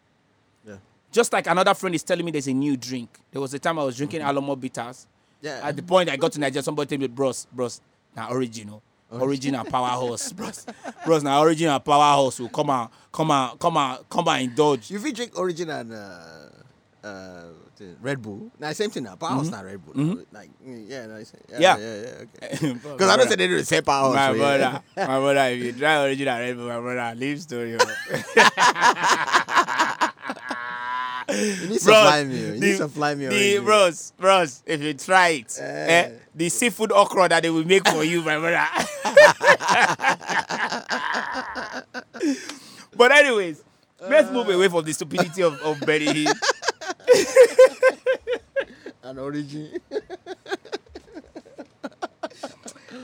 Just like another friend is telling me there's a new drink. There was a time I was drinking Alomo bitters. Yeah. At the point I got to Nigeria, somebody told me, bros, bros, now original. Original powerhouse, bros. Bros, now original powerhouse will come out, come out, come out, come out, indulge. You fit drink Origin and uh, uh, Red Bull. Now same thing now. Powerhouse not Red Bull. Like mm, yeah, no, yeah, Mm-hmm. Yeah. yeah, yeah. Okay. Because I don't say they do the same powerhouse. My so, yeah. brother, my brother, if you try original Red Bull, my brother, leave story. You need Bros, fly meal. You need some fly meal. The, bros, bros, if you try it, eh, Eh. the seafood okra that they will make for you, my brother. but anyways, let's move away from the stupidity of, of Benny Hill. An Origin.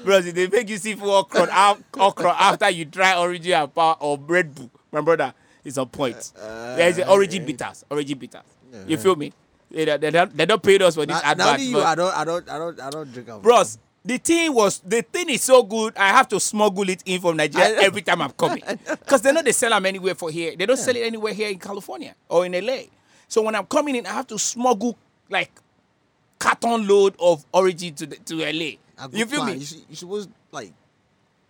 Bros, if they make you seafood okra, okra after you try origin or Bull, my brother, it's on point. Uh, uh, There's the origin bitters, origin bitters. You feel me? They, they, they, don't, they don't pay us for this Now, advert. now you, I don't, I don't, I don't, I don't drink alcohol. bros the thing was the thing is so good i have to smuggle it in from nigeria every time i'm coming because they know they sell them anywhere for here they don't sell it anywhere here in california or in la so when i'm coming in i have to smuggle like carton load of origin to the, to la you feel plan. me You, should, you supposed like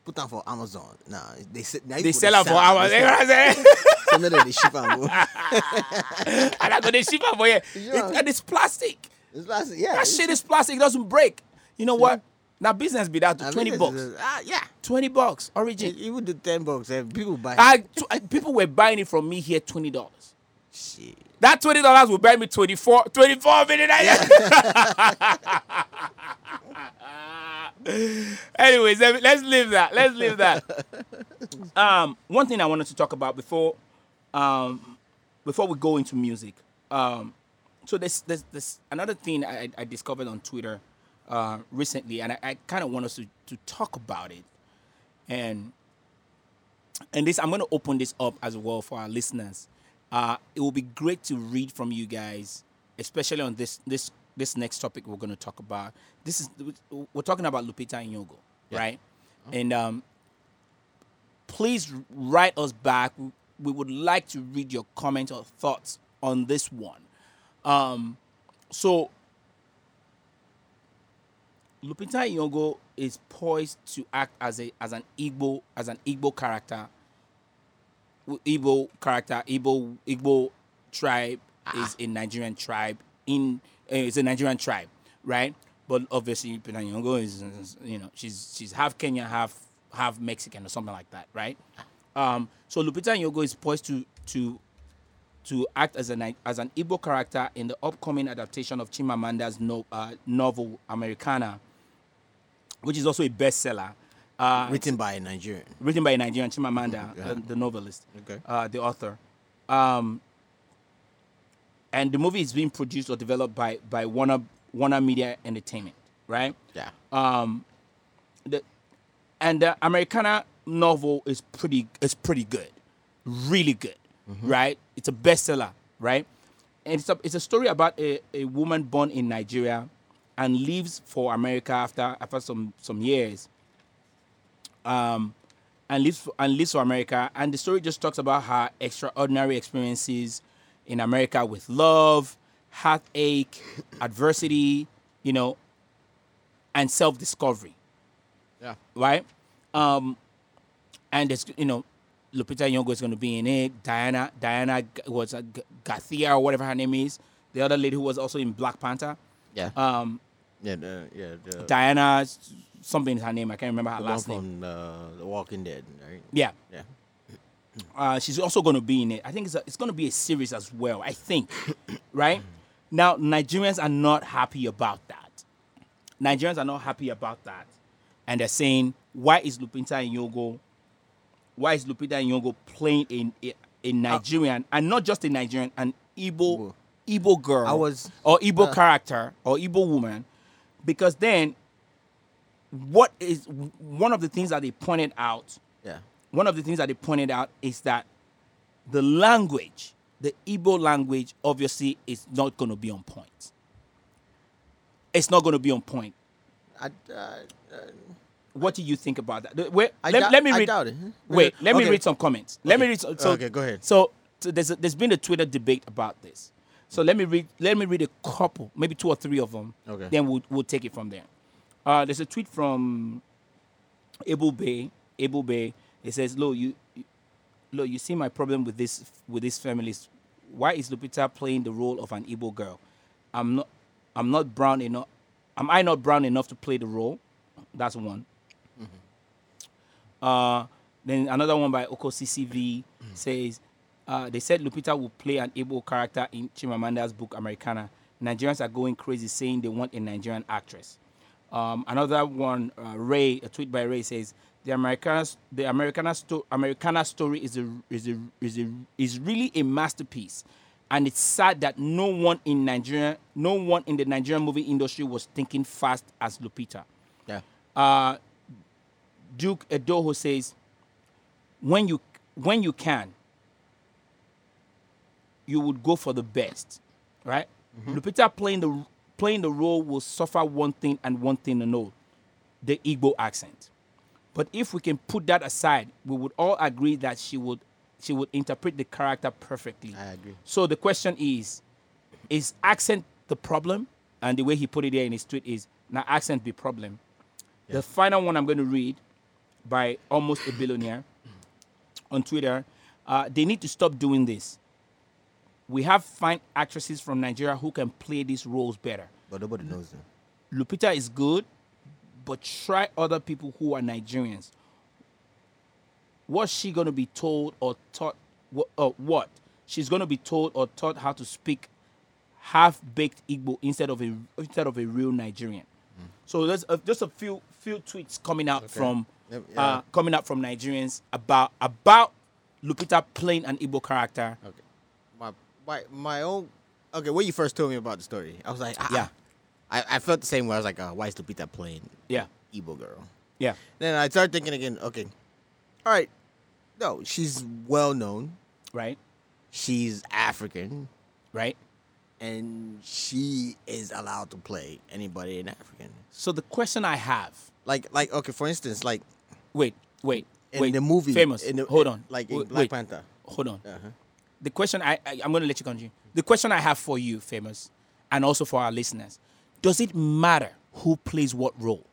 put them for Amazon. Nah, they now they sell them for hours you know what i'm saying Some of them they ship go. and i go they ship them for Yeah. It- and it's plastic It's plastic. Yeah. that shit is plastic it doesn't break you know what now business be that to 20 bucks it's- Ah, yeah. 20 bucks origin would do ten bucks. eh, people buy. I, tw- I- people were buying it from me here twenty dollars. Shit. That twenty dollars will buy me 24, 24 minutes. Anyways, let's leave that. Let's leave that. Um, one thing I wanted to talk about before, um, before we go into music. Um, so there's, there's, there's another thing I, I discovered on Twitter uh, recently, and I, I kind of want us to, to talk about it. And and this I'm going to open this up as well for our listeners. Uh, it will be great to read from you guys, especially on this this this next topic we're going to talk about. This is we're talking about Lupita Nyong'o, right? And um, please write us back. We- We would like to read your comments or thoughts on this one. Um, so Lupita Nyong'o is poised to act as a as an Igbo as an Igbo character. Igbo character, Igbo Igbo tribe is a Nigerian tribe in uh, it's a Nigerian tribe, right? But obviously Lupita Nyong'o is, is, you know she's she's half Kenyan, half half Mexican or something like that, right? Um, so Lupita Nyong'o is poised to to to act as an as an Igbo character in the upcoming adaptation of Chimamanda's no, uh, novel Americanah, which is also a bestseller. Uh, Written by a Nigerian. written by a Nigerian Chimamanda, Yeah. the, the novelist, Okay. uh, the author. Um, and the movie is being produced or developed by by Warner Warner Media Entertainment, right? Yeah. Um, the and the Americanah novel is pretty is pretty good, really good, right? It's a bestseller, right? And it's a it's a story about a, a woman born in Nigeria and leaves for America after after some some years. Um, and lives for, and leaves for America, and the story just talks about her extraordinary experiences in America with love, heartache, adversity, you know, and self discovery Yeah. right? Um, and it's you know, Lupita Nyong'o is going to be in it. Diana Diana was uh, G- Garcia or whatever her name is. The other lady who was also in Black Panther. Yeah. Um, yeah. The, yeah. The, Diana something is her name. I can't remember her the last name. from uh, The Walking Dead, right? Yeah. Yeah. Uh, she's also going to be in it. I think it's, a, it's going to be a series as well. I think, right? Now Nigerians are not happy about that. Nigerians are not happy about that, and they're saying, "Why is Lupita Nyong'o? Why is Lupita Nyong'o playing a, a, a Nigerian and not just a Nigerian, an Igbo Igbo girl I was- or Igbo uh, character or Igbo woman?" Because then, what is one of the things that they pointed out Yeah. one of the things that they pointed out is that the language, the Igbo language, obviously is not going to be on point. It's not going to be on point. I, uh, What do you think about that? Wait, I let, doubt- let me read. Wait, let me read some comments. Let me read. Some, so, Okay, go ahead. So, so there's a, there's been a Twitter debate about this. So let me read. Let me read a couple, maybe two or three of them. Okay. Then we'll we'll take it from there. Uh, there's a tweet from Abel Bay. Abel Bay. It says, "Lo, you, you, Lo, you see my problem with this with these families. Why is Lupita playing the role of an Igbo girl? I'm not. I'm not brown enough. Am I not brown enough to play the role? That's one. Uh, then another one by Oko CCV says, uh, they said Lupita will play an Igbo character in Chimamanda's book Americanah. Nigerians are going crazy saying they want a Nigerian actress. Um, another one, uh, Ray, a tweet by Ray says, the Americanah, the Americanah, sto- Americanah story is a, is a, is a, is really a masterpiece, and it's sad that no one in Nigeria, no one in the Nigerian movie industry was thinking fast as Lupita. yeah. Uh, Duke Edoho says, when you when you can, you would go for the best, right? Lupita playing the playing the role will suffer one thing and one thing alone, the Igbo accent. But if we can put that aside, we would all agree that she would she would interpret the character perfectly. I agree. So the question is, is accent the problem? And the way he put it there in his tweet is, now accent be problem. The final one I'm going to read by almost a billionaire on Twitter. Uh, they need to stop doing this. We have fine actresses from Nigeria who can play these roles better. But nobody knows them. Lupita is good, but try other people who are Nigerians. What's she going to be told or taught? What, uh, what? She's going to be told or taught how to speak half-baked Igbo instead of a instead of a real Nigerian. So there's a, just a few few tweets coming out from Yep, uh, coming out from Nigerians about about Lupita playing an Igbo character. Okay. My my own. Okay, when you first told me about the story, I was like, ah, Yeah. I, I felt the same way. I was like, uh, why is Lupita playing Yeah, Igbo girl? yeah, Then I started thinking again. Okay, all right. No, she's well known. right, She's African, right. and she is allowed to play anybody in African. So the question I have Like like okay, for instance, like Wait, wait, in wait. the movie, famous. In the, hold on, like in wait, Black wait, Panther. Hold on. Uh-huh. The question I, I I'm gonna let you continue. The question I have for you, famous, and also for our listeners: Does it matter who plays what role.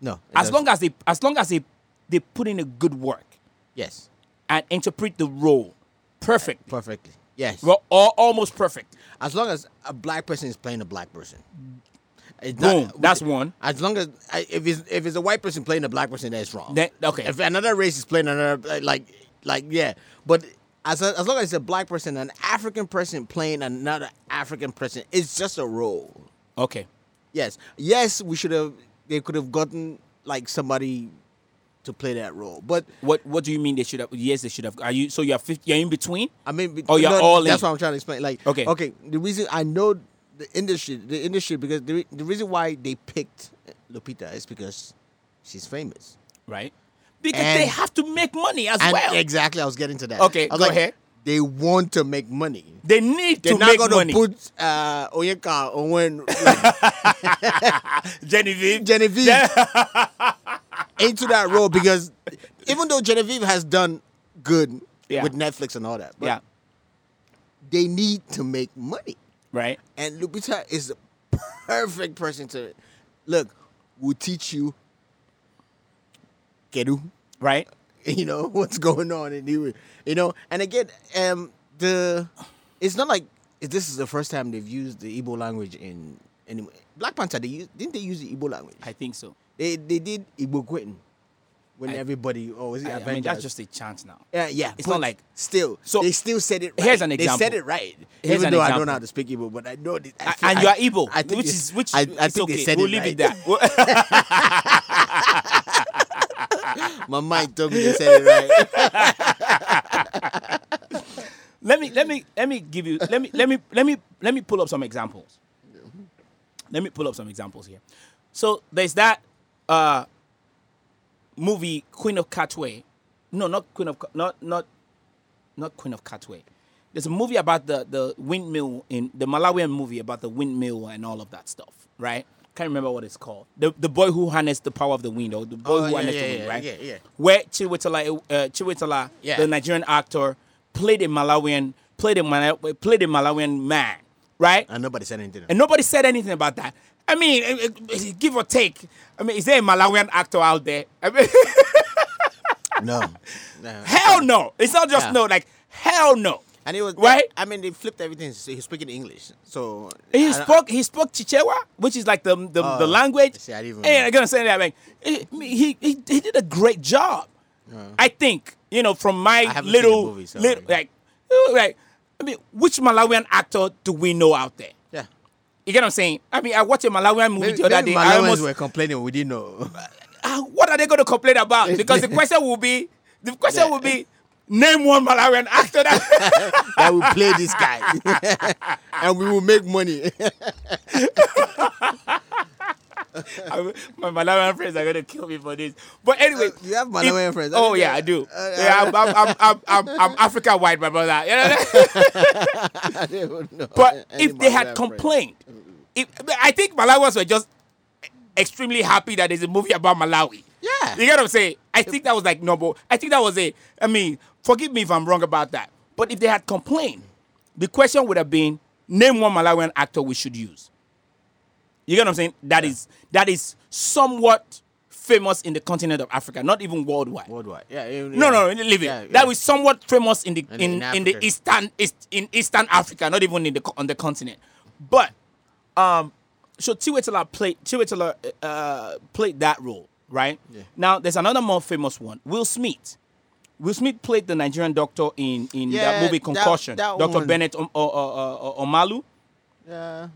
No. As doesn't. long as they as long as they they put in a good work yes, and interpret the role perfectly, perfectly. Yes. well, or almost perfect. as long as a black person is playing a black person. It's Boom, that's one. As long as if it's if it's a white person playing a black person, that's wrong. Then- okay. If another race is playing another like like yeah, but as a, as long as it's a black person, an African person playing another African person, it's just a role. Okay. Yes, yes, we should have. They could have gotten like somebody to play that role, but What What do you mean they should have? Yes, they should have. Are you so you're 50, you're in between? I mean, Oh, you're no, all That's in. what I'm trying to explain. Like, Okay. okay. The reason I know the industry, the industry, because the, the reason why they picked Lupita is because she's famous. Right. Because they have to make money as And well. exactly, I was getting to that. Okay, I was go like, ahead. They want to make money. They need They're to not going to put uh, Onyeka Onwenu like, Genevieve. Genevieve into that role because even though Genevieve has done good Yeah. with Netflix and all that, but yeah. they need to make money. Right. And Lupita is the perfect person to look. We'll teach you, Kedu, Right. you know what's going on, and you, you know. And again, um, the it's not like this is the first time they've used the Igbo language in any Black Panther. They used, didn't they use the Igbo language? I think so. They they did Igbo Quentin when I- everybody oh was it I, I mean, that's just a chance now. Yeah, yeah. It's not like- still. So, they still said it. Right. here's an example. They said it right. Here's even an though I don't know how to speak Igbo, but I know. That, I and you are Igbo, I think which is which. I, I think okay. they said we'll it leave right. it there. My mind told me they said it right. let me let me let me give you let me let me let me let me pull up some examples. Let me pull up some examples here. So there's that uh movie Queen of Katwe. No, not Queen of not not not Queen of Katwe. There's a movie about the the windmill in the Malawian movie about the windmill and all of that stuff, right? Can't remember what it's called. The the boy who harnessed the power of the wind, or the boy Oh, who yeah, harnessed yeah, the wind, yeah, right? yeah, yeah. Where Chiwetel, uh, Yeah. the Nigerian actor, played a Malawian, played a Mala- played a Malawian man, right? And nobody said anything. And nobody said anything about that. I mean, eh, eh, give or take. I mean, is there a Malawian actor out there? I mean, no. no. hell no. It's not just no. Like hell no. And it was Right? I mean, they flipped everything. So he's speaking English. So He spoke. He spoke Chichewa, which is like the the, the Oh, language. see, I didn't know. I'm gonna say that. Like, he, he he he did a great job. I think you know from my the little movie, so- little like uh, like I mean, which Malawian actor do we know out there? yeah. You get what I'm saying? I mean, I watched a Malawian movie Maybe, the other day. I Malawians almost were complaining. We didn't know. Ah, what are they going to complain about? Because the question will be, the question Yeah. will be, name one Malawian actor that. that will play this guy, and we will make money. My Malawian friends are going to kill me for this. But anyway, Uh, you have Malawian if- friends, Oh yeah. I do. Uh, yeah, I'm, I'm, I'm, I'm, I'm, Africa white, my brother. You know? I don't know but if they had complained, if, I think Malawians were just extremely happy that there's a movie about Malawi. Yeah. You get what I'm saying? I think that was like no, but I think that was it. I mean, forgive me if I'm wrong about that. But if they had complained, the question would have been, name one Malawian actor we should use. You get what I'm saying? That is that is somewhat famous in the continent of Africa, not even worldwide. worldwide. Yeah. yeah, No, no, yeah. leave it. Yeah, That was somewhat famous in the In- in, in in, the eastern east, in Eastern Africa, not even in the on the continent. But um, so Chiwetel played Chiwetel uh, played that role, right? Yeah. Now there's another more famous one, Will Smith. Will Smith played the Nigerian doctor in in Yeah, that movie Concussion. that Doctor one. Bennet um, uh, uh, uh, Omalu, Yeah.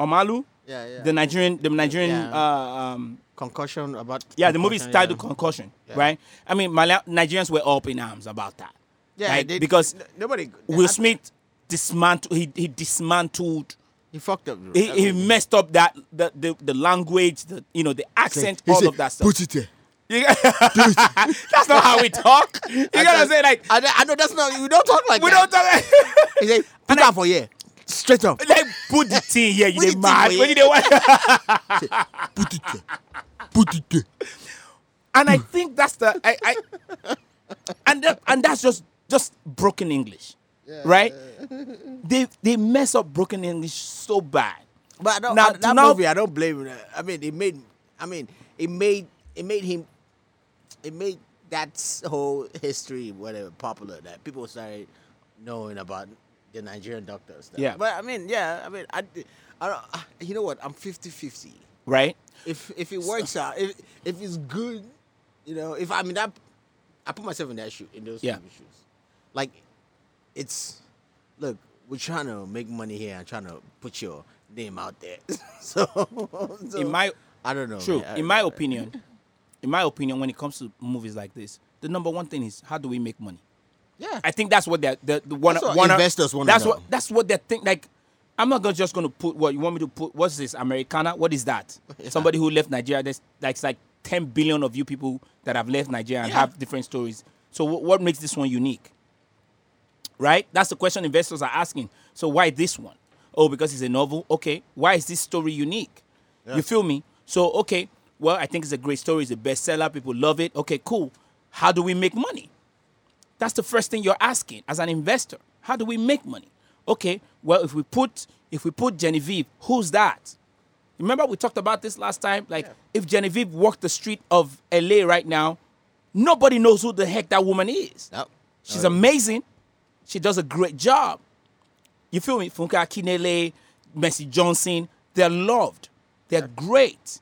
Omalu, Yeah. Yeah. the Nigerian the Nigerian Yeah. uh, um, concussion about. yeah, the movie concussion, titled. Concussion, right? I mean, Mala- Nigerians were up in arms about that. Yeah, right? they- because nobody. Will Smith dismantled he, he dismantled He fucked up. he, he messed up that the, the the language the you know the accent He all said, of that stuff. Put it there. You get- That's not how we talk. You get what I'm? Like I, I know that's not. We don't talk like we that. don't talk. like He said, put that for here. Straight up. like put the thing here. You Put dey the thing mad for when you here. want. Put it there. Put it there. And I think that's the I, I and that, and that's just just broken English, right? They they mess up broken English so bad. But I don't, Now, I- that now- movie, I don't blame it. I mean, it made I mean, it made it made him, it made that whole history whatever popular that people started knowing about the Nigerian doctors. Yeah. But I mean, yeah, I mean, I, I don't. I- You know what? I'm 50-50. right? If if it works out, if if it's good, you know, if I mean that, I put myself in that shoe in those Yeah. shoes. Like, it's look, we're trying to make money here and trying to put your name out there. so, so In my I don't know. True. man. In my opinion, in my opinion, when it comes to movies like this, the number one thing is how do we make money? yeah, I think that's what they're the, the one, That's what one investors wanna That's know. what that's what they think. Like, I'm not gonna just gonna put what you want me to put. What's this Americanah? What is that? Somebody who left Nigeria. There's like like 10 billion of you people that have left Nigeria and Yeah. have different stories. So wh- what makes this one unique? Right? That's the question investors are asking. So why this one? Oh, because it's a novel. Okay. Why is this story unique? You feel me? So okay. Well, I think it's a great story. It's a bestseller. People love it. Okay, cool. How do we make money? That's the first thing you're asking as an investor. How do we make money? Okay, well, if we put if we put Genevieve, who's that? Remember we talked about this last time? Like if Genevieve walked the street of LA right now, nobody knows who the heck that woman is. She's amazing. She does a great job. You feel me? Funke Akindele, Mercy Johnson, they're loved. They're great.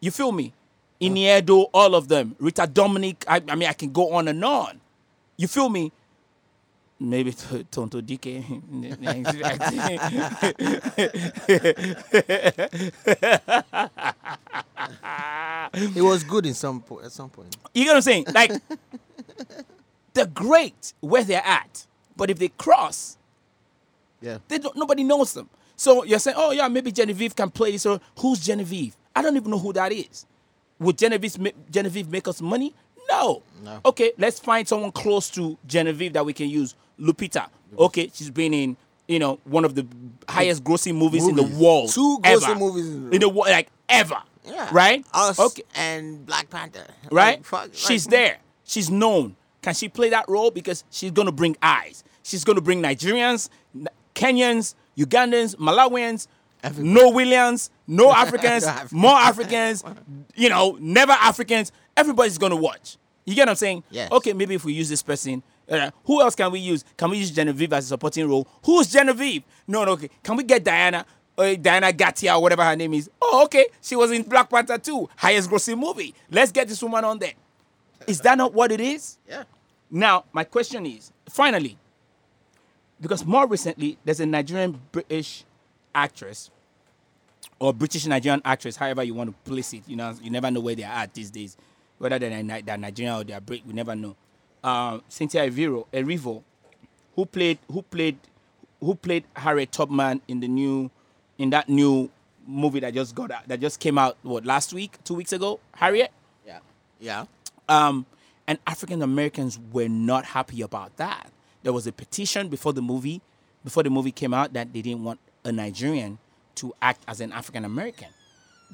You feel me? Ini Edo, all of them. Rita Dominic, I, I mean, I can go on and on. You feel me? Maybe T- Tonto Dike. It was good in some po- at some point. You get what I'm saying? Like, they're great where they're at. But if they cross, Yeah. they don't, nobody knows them. So you're saying, oh yeah, maybe Genevieve can play this. Or who's Genevieve? I don't even know who that is. Would Genevieve Genevieve make us money? No. No. Okay, let's find someone close to Genevieve that we can use. Lupita. Okay, she's been in you know one of the highest grossing movies, in the world. Two ever. grossing movies in- in the world, like ever. Yeah. Right. Us Okay and Black Panther. right? Like, fuck, like- she's there. She's known. Can she play that role? Because she's going to bring eyes. She's going to bring Nigerians, Kenyans, Ugandans, Malawians, Everybody. no Williams, no Africans, more Africans, you know, never Africans. Everybody's going to watch. You get what I'm saying? Yes. Okay, maybe if we use this person, uh, who else can we use? Can we use Genevieve as a supporting role? Who's Genevieve? No, no, okay. Can we get Diana? Uh, Diana Gatia or whatever her name is. Oh, okay. She was in Black Panther 2, highest grossing movie. Let's get this woman on there. Is that not what it is? Yeah. Now, my question is finally, because more recently, there's a Nigerian British actress or British Nigerian actress, however you want to place it. You know, you never know where they're at these days, whether they're, they're Nigerian or they're Brit. We never know. Um, Cynthia Erivo, Erivo, who played who played who played Harriet Tubman in the new in that new movie that just got out, that just came out what last week, two weeks ago. Harriet Yeah. Yeah. um, and African Americans were not happy about that. There was a petition before the movie, before the movie came out, that they didn't want a Nigerian to act as an African American.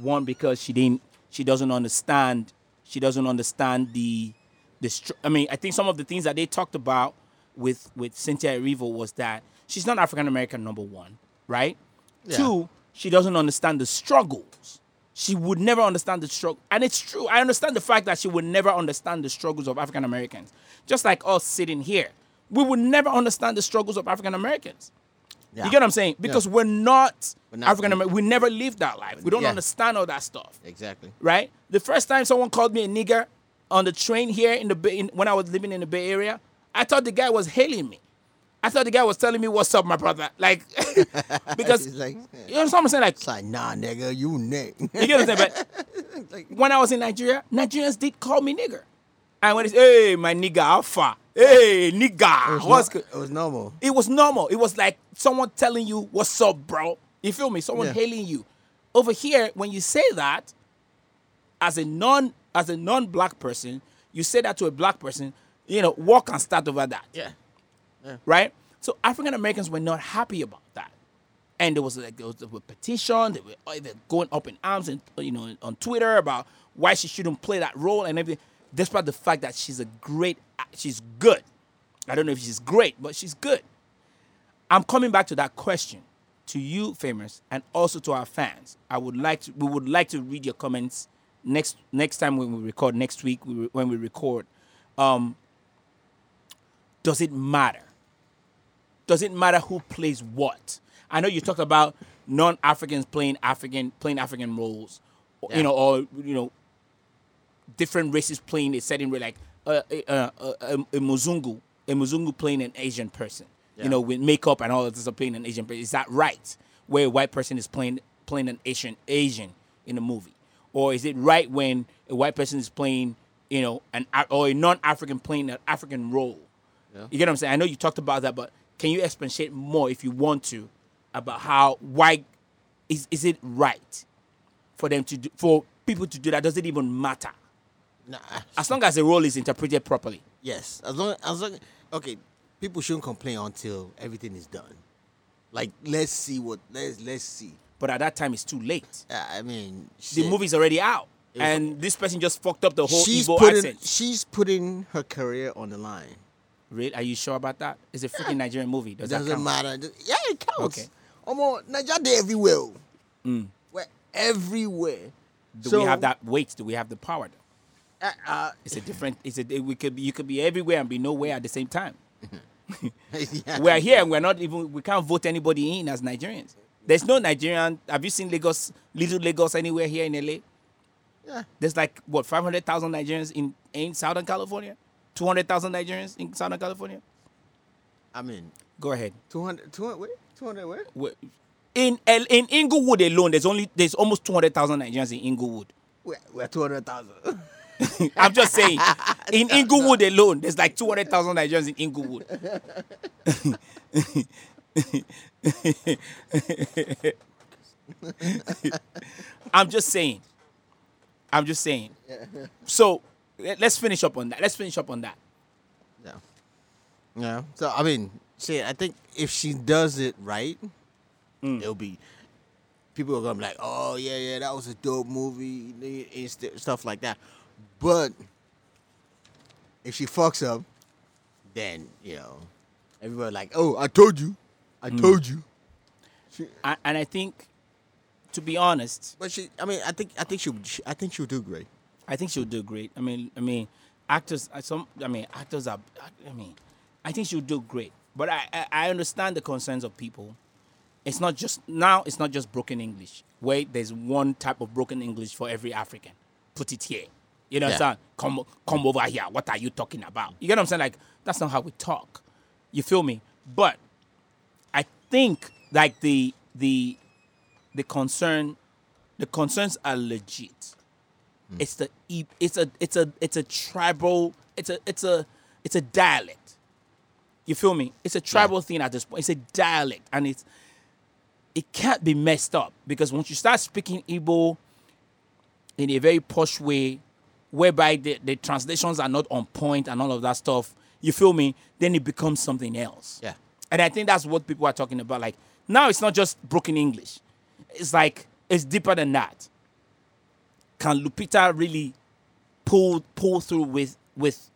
One because she didn't, she doesn't understand, she doesn't understand the, the. str- I mean, I think some of the things that they talked about with with Cynthia Erivo was that she's not African American. Number one, right? Yeah. Two, she doesn't understand the struggles. She would never understand the struggle. And it's true. I understand the fact that she would never understand the struggles of African Americans. Just like us sitting here. We would never understand the struggles of African Americans. Yeah. You get what I'm saying? Because we're not, not- African American. We never lived that life. We don't Yeah. understand all that stuff. Exactly. Right? The first time someone called me a nigger on the train here in the Bay, in, when I was living in the Bay Area, I thought the guy was hailing me. I thought the guy was telling me, "What's up, my brother?" Like, because like, you know what I'm saying? Like, it's like, nah, nigga, you nick. you get what I'm saying? But when I was in Nigeria, Nigerians did call me nigger. And when it's, hey, my nigga, alpha. Hey, nigga, what's good? It was normal. It was normal. It was like someone telling you, what's up, bro? You feel me? Someone Yeah. hailing you. Over here, when you say that, as a non as a non-black person, you say that to a black person, you know, walk and start over that Yeah. right? So African Americans were not happy about that, and there was like there was a petition. They were they were going up in arms and you know on Twitter about why she shouldn't play that role and everything, despite the fact that she's a great, she's good. I don't know if she's great, but she's good. I'm coming back to that question to you, famous, and also to our fans. I would like to we would like to read your comments next next time when we record next week we, when we record, um, does it matter? Does it matter who plays what? I know you talked about non-Africans playing African playing African roles, Yeah. you know, or you know, different races playing a certain role, like uh, uh, uh, a, a Muzungu, a Muzungu playing an Asian person, Yeah. you know, with makeup and all of this, playing an Asian person. Is that right? Where a white person is playing playing an Asian Asian in a movie, or is it right when a white person is playing, you know, an or a non-African playing an African role? Yeah. You get what I'm saying? I know you talked about that, but can you expatiate more if you want to about how why is is it right for them to do for people to do that? Does it even matter? Nah, As long as the role is interpreted properly. yes, as long as long okay, people shouldn't complain until everything is done. Like let's see what let's let's see. But at that time, it's too late. Uh, I mean, The movie's already out, was- and this person just fucked up the whole she's Igbo putting accent. she's putting her career on the line. Really? Are you sure about that? It's a freaking Nigerian movie. Does that Doesn't count? matter. Yeah, it counts. Okay. Omo, Nigeria everywhere. Mm. We're everywhere. Do So, we have that weight? Do we have the power? Though? Uh, uh, It's a different. It's a. We could. Be, you could be everywhere and be nowhere at the same time. yeah. We're here and we're not even. We can't vote anybody in as Nigerians. There's no Nigerian. Have you seen Lagos? Little Lagos anywhere here in LA? Yeah. There's like what 500,000 Nigerians in in Southern California, 200,000 Nigerians in Southern California. I mean, Go ahead. 200, 200, wait, 200 where? Wh- In L, in Inglewood alone, there's only there's almost 200,000 Nigerians in Inglewood. We're, we're 200,000. I'm just saying, in Inglewood alone, there's like 200,000 Nigerians in Inglewood. I'm just saying. I'm just saying. So let- let's finish up on that. Let's finish up on that. yeah. Yeah. So, I mean, shit, I think if she does it right, Mm. it'll be, people are going to be like, oh, yeah, yeah, that was a dope movie, and st- stuff like that. But if she fucks up, then, you know, everybody like, oh, I told you. I Mm. told you. A- And I think, to be honest, But she, I mean, I think, I think she, she I think she'll do great. I think she'll do great. I mean, I mean, actors. uh, Some, I mean, actors are. I mean, I think she'll do great. But I, I, I understand the concerns of people. It's not just now. It's not just broken English. Where there's one type of broken English for every African. Put it here. You know what I'm saying? Come, come over here. What are you talking about? You get what I'm saying? Like that's not how we talk. You feel me? But I think like the the the concern the concerns are legit. Hmm. It's the it's a it's a it's a tribal it's a it's a it's a dialect. You feel me? It's a tribal thing at this point. It's a dialect and it's it can't be messed up because once you start speaking Igbo in a very posh way, whereby the, the translations are not on point and all of that stuff, you feel me? Then it becomes something else. Yeah. And I think that's what people are talking about. Like now it's not just broken English. It's like it's deeper than that. Can Lupita really pull pull through with with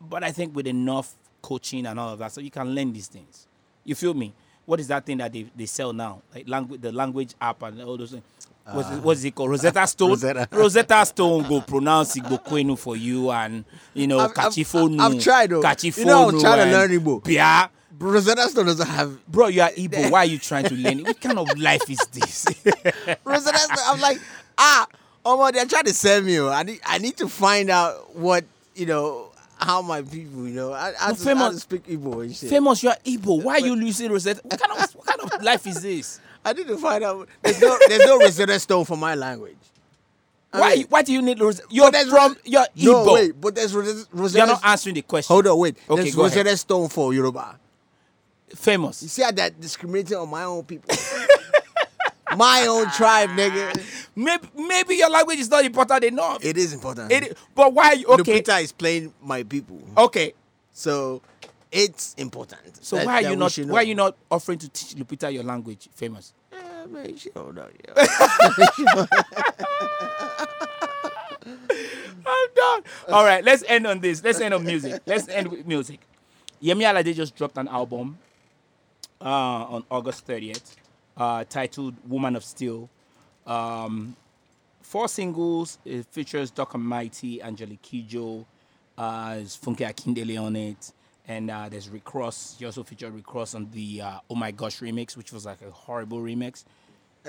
but I think with enough coaching and all of that, so you can learn these things. You feel me? What is that thing that they, they sell now? Like language the language app and all those things. What's, it, what's it called? Rosetta Stone. Rosetta. Rosetta Stone go pronounce Igbo Kwenu for you and you know I've- I've- Kachifonu. I've tried, though. Kachifonu You know, I'm trying to learn Igbo. Bia. Rosetta Stone doesn't have Bro, you are Igbo. Why are you trying to learn it? What kind of life is this? Rosetta Stone. I'm like, ah, oh my, they're trying to sell me. oh. I need, I need to find out what you know, how my people, you know, I, I, But just, I famous- just speak Igbo and shit. Famous, you are Igbo. Why are you losing Rosetta? What kind of what kind of life is this? I need to find out. There's no, there's no Rosetta Stone for my language. I Why? mean- why do you need Rosetta? You're from. You're No, Igbo. wait, but there's Rosetta. You're not answering the question. Hold on, wait. Okay, there's go ahead. Rosetta Stone for Yoruba. Famous. You see how that discriminating on my own people? my own tribe, nigga. Maybe maybe your language is not important enough. It is important. It- but why? are you- Okay. Lupita is playing my people, Okay. so it's important. So that- why are you not? Why are you not offering to teach Lupita your language? Famous. Yeah, man, she don't know. Yeah. I'm done. All right, let's end on this. Let's end on music. Let's end with music. Yemi Alade just dropped an album uh, on August 30th, uh, titled "Woman of Steel." Um, four singles. It features Duncan Mighty, Angelique Kidjo, uh, Funke Akindele on it, and uh, there's Rick Ross. He also featured Rick Ross on the uh, Oh My Gosh remix, which was like a horrible remix.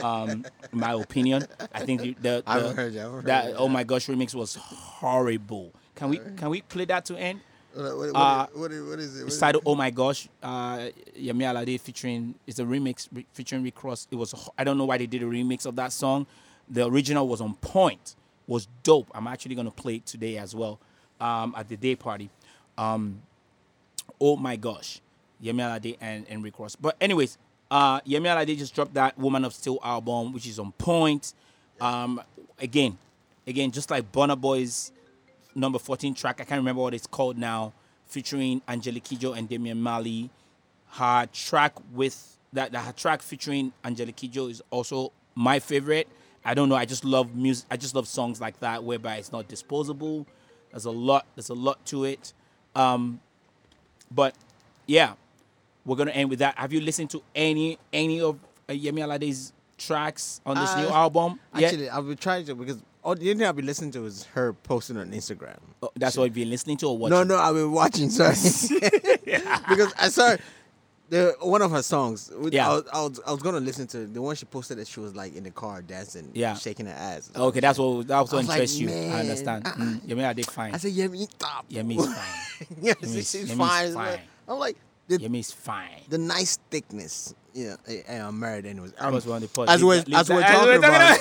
Um, in my opinion, I think the, the, the- heard I haven't heard that that. Oh My Gosh remix was horrible. Can we can we play that to end? What, what, Uh, what, is- what is it? What It's titled "Oh My Gosh." Uh, Yemi Alade featuring it's a remix re- featuring Rick Ross. It was I don't know why they did a remix of that song. The original was on point, was dope. I'm actually gonna play it today as well um, at the day party. Um, oh my gosh, Yemi Alade and, and Rick Ross. But anyways, uh, Yemi Alade just dropped that "Woman of Steel" album, which is on point. Um, again, again, just like Burna Boy's number 14 track. I can't remember what it's called now, featuring Angelique Kidjo and Damian Marley. Her track with that, that her track featuring Angelique Kidjo is also my favorite. I don't know. I just love music. I just love songs like that, whereby it's not disposable. There's a lot. There's a lot to it. Um, but yeah, we're gonna end with that. Have you listened to any any of uh, Yemi Alade's tracks on this new Uh, album? yet? Actually, I've been trying to because all the only thing I've been listening to is her posting on Instagram. Oh, that's what you've been listening to or watching? No, no, I've been watching. Sorry, because I saw the one of her songs. with- Yeah. I was, I was I was gonna listen to the one she posted that she was like in the car dancing, Yeah. shaking her ass. Okay, that's what that's I what was like, interests you. I understand. uh-uh. Mm, Yemi Alade fine. I said, Yemi, stop. Yemi's fine. yeah, Yemi's- she's Yemi's fine. fine. I'm like the, Yemi's fine. the nice thickness. Yeah, I, I'm married anyways. I Um, was on the pod. as as we're talking about,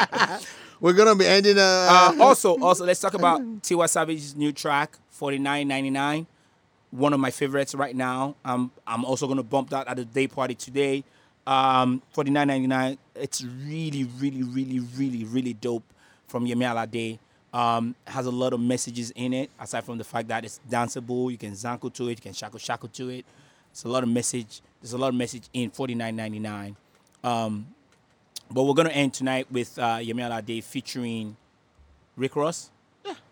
we're gonna be ending. Uh, Uh, also, also, let's talk about Tiwa Savage's new track, forty nine ninety nine. One of my favorites right now. Um, I'm also gonna bump that at the day party today. Um, forty nine ninety nine. It's really, really, really, really, really dope from Yemi Alade. Um, has a lot of messages in it. Aside from the fact that it's danceable, you can zanku to it, you can shaku shaku to it. It's a lot of message. There's a lot of message in forty nine ninety nine. Um, but we're gonna end tonight with uh, Yemi Alade featuring Rick Ross,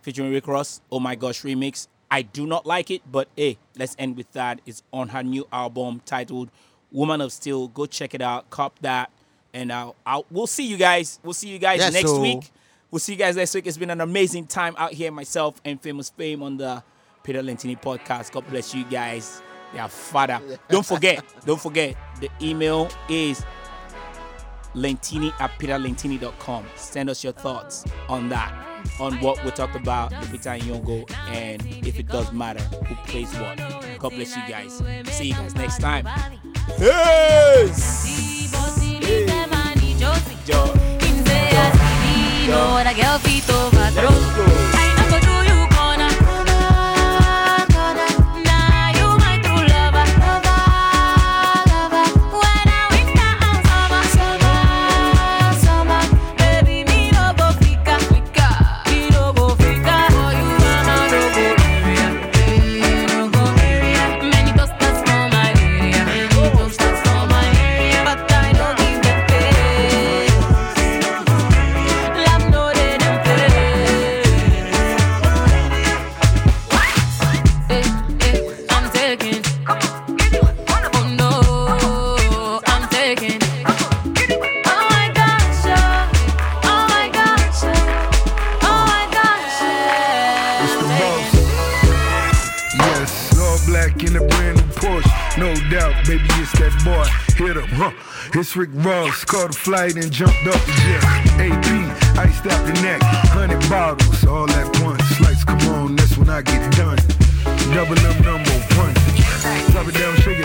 featuring Rick Ross. Oh my gosh, remix. I do not like it, but hey, let's end with that. It's on her new album titled "Woman of Steel." Go check it out, cop that, and I'll, I'll we'll see you guys. We'll see you guys Yes, next so- week. We'll see you guys next week. It's been an amazing time out here, myself and Famous Fame on the Peter Lentini podcast. God bless you guys. Yeah, father. Don't forget, don't forget, the email is lentini at peterlentini.com. Send us your thoughts on that, on what we talked about, the Peter and if it does matter, who plays what. God bless you guys. See you guys next time. Peace! Joe. What Rick Ross. Caught a flight and jumped off the jet. AP, iced out the neck. Hundred bottles, all at once. Lights come on, that's when I get done. Double them number one. Drop it down, shake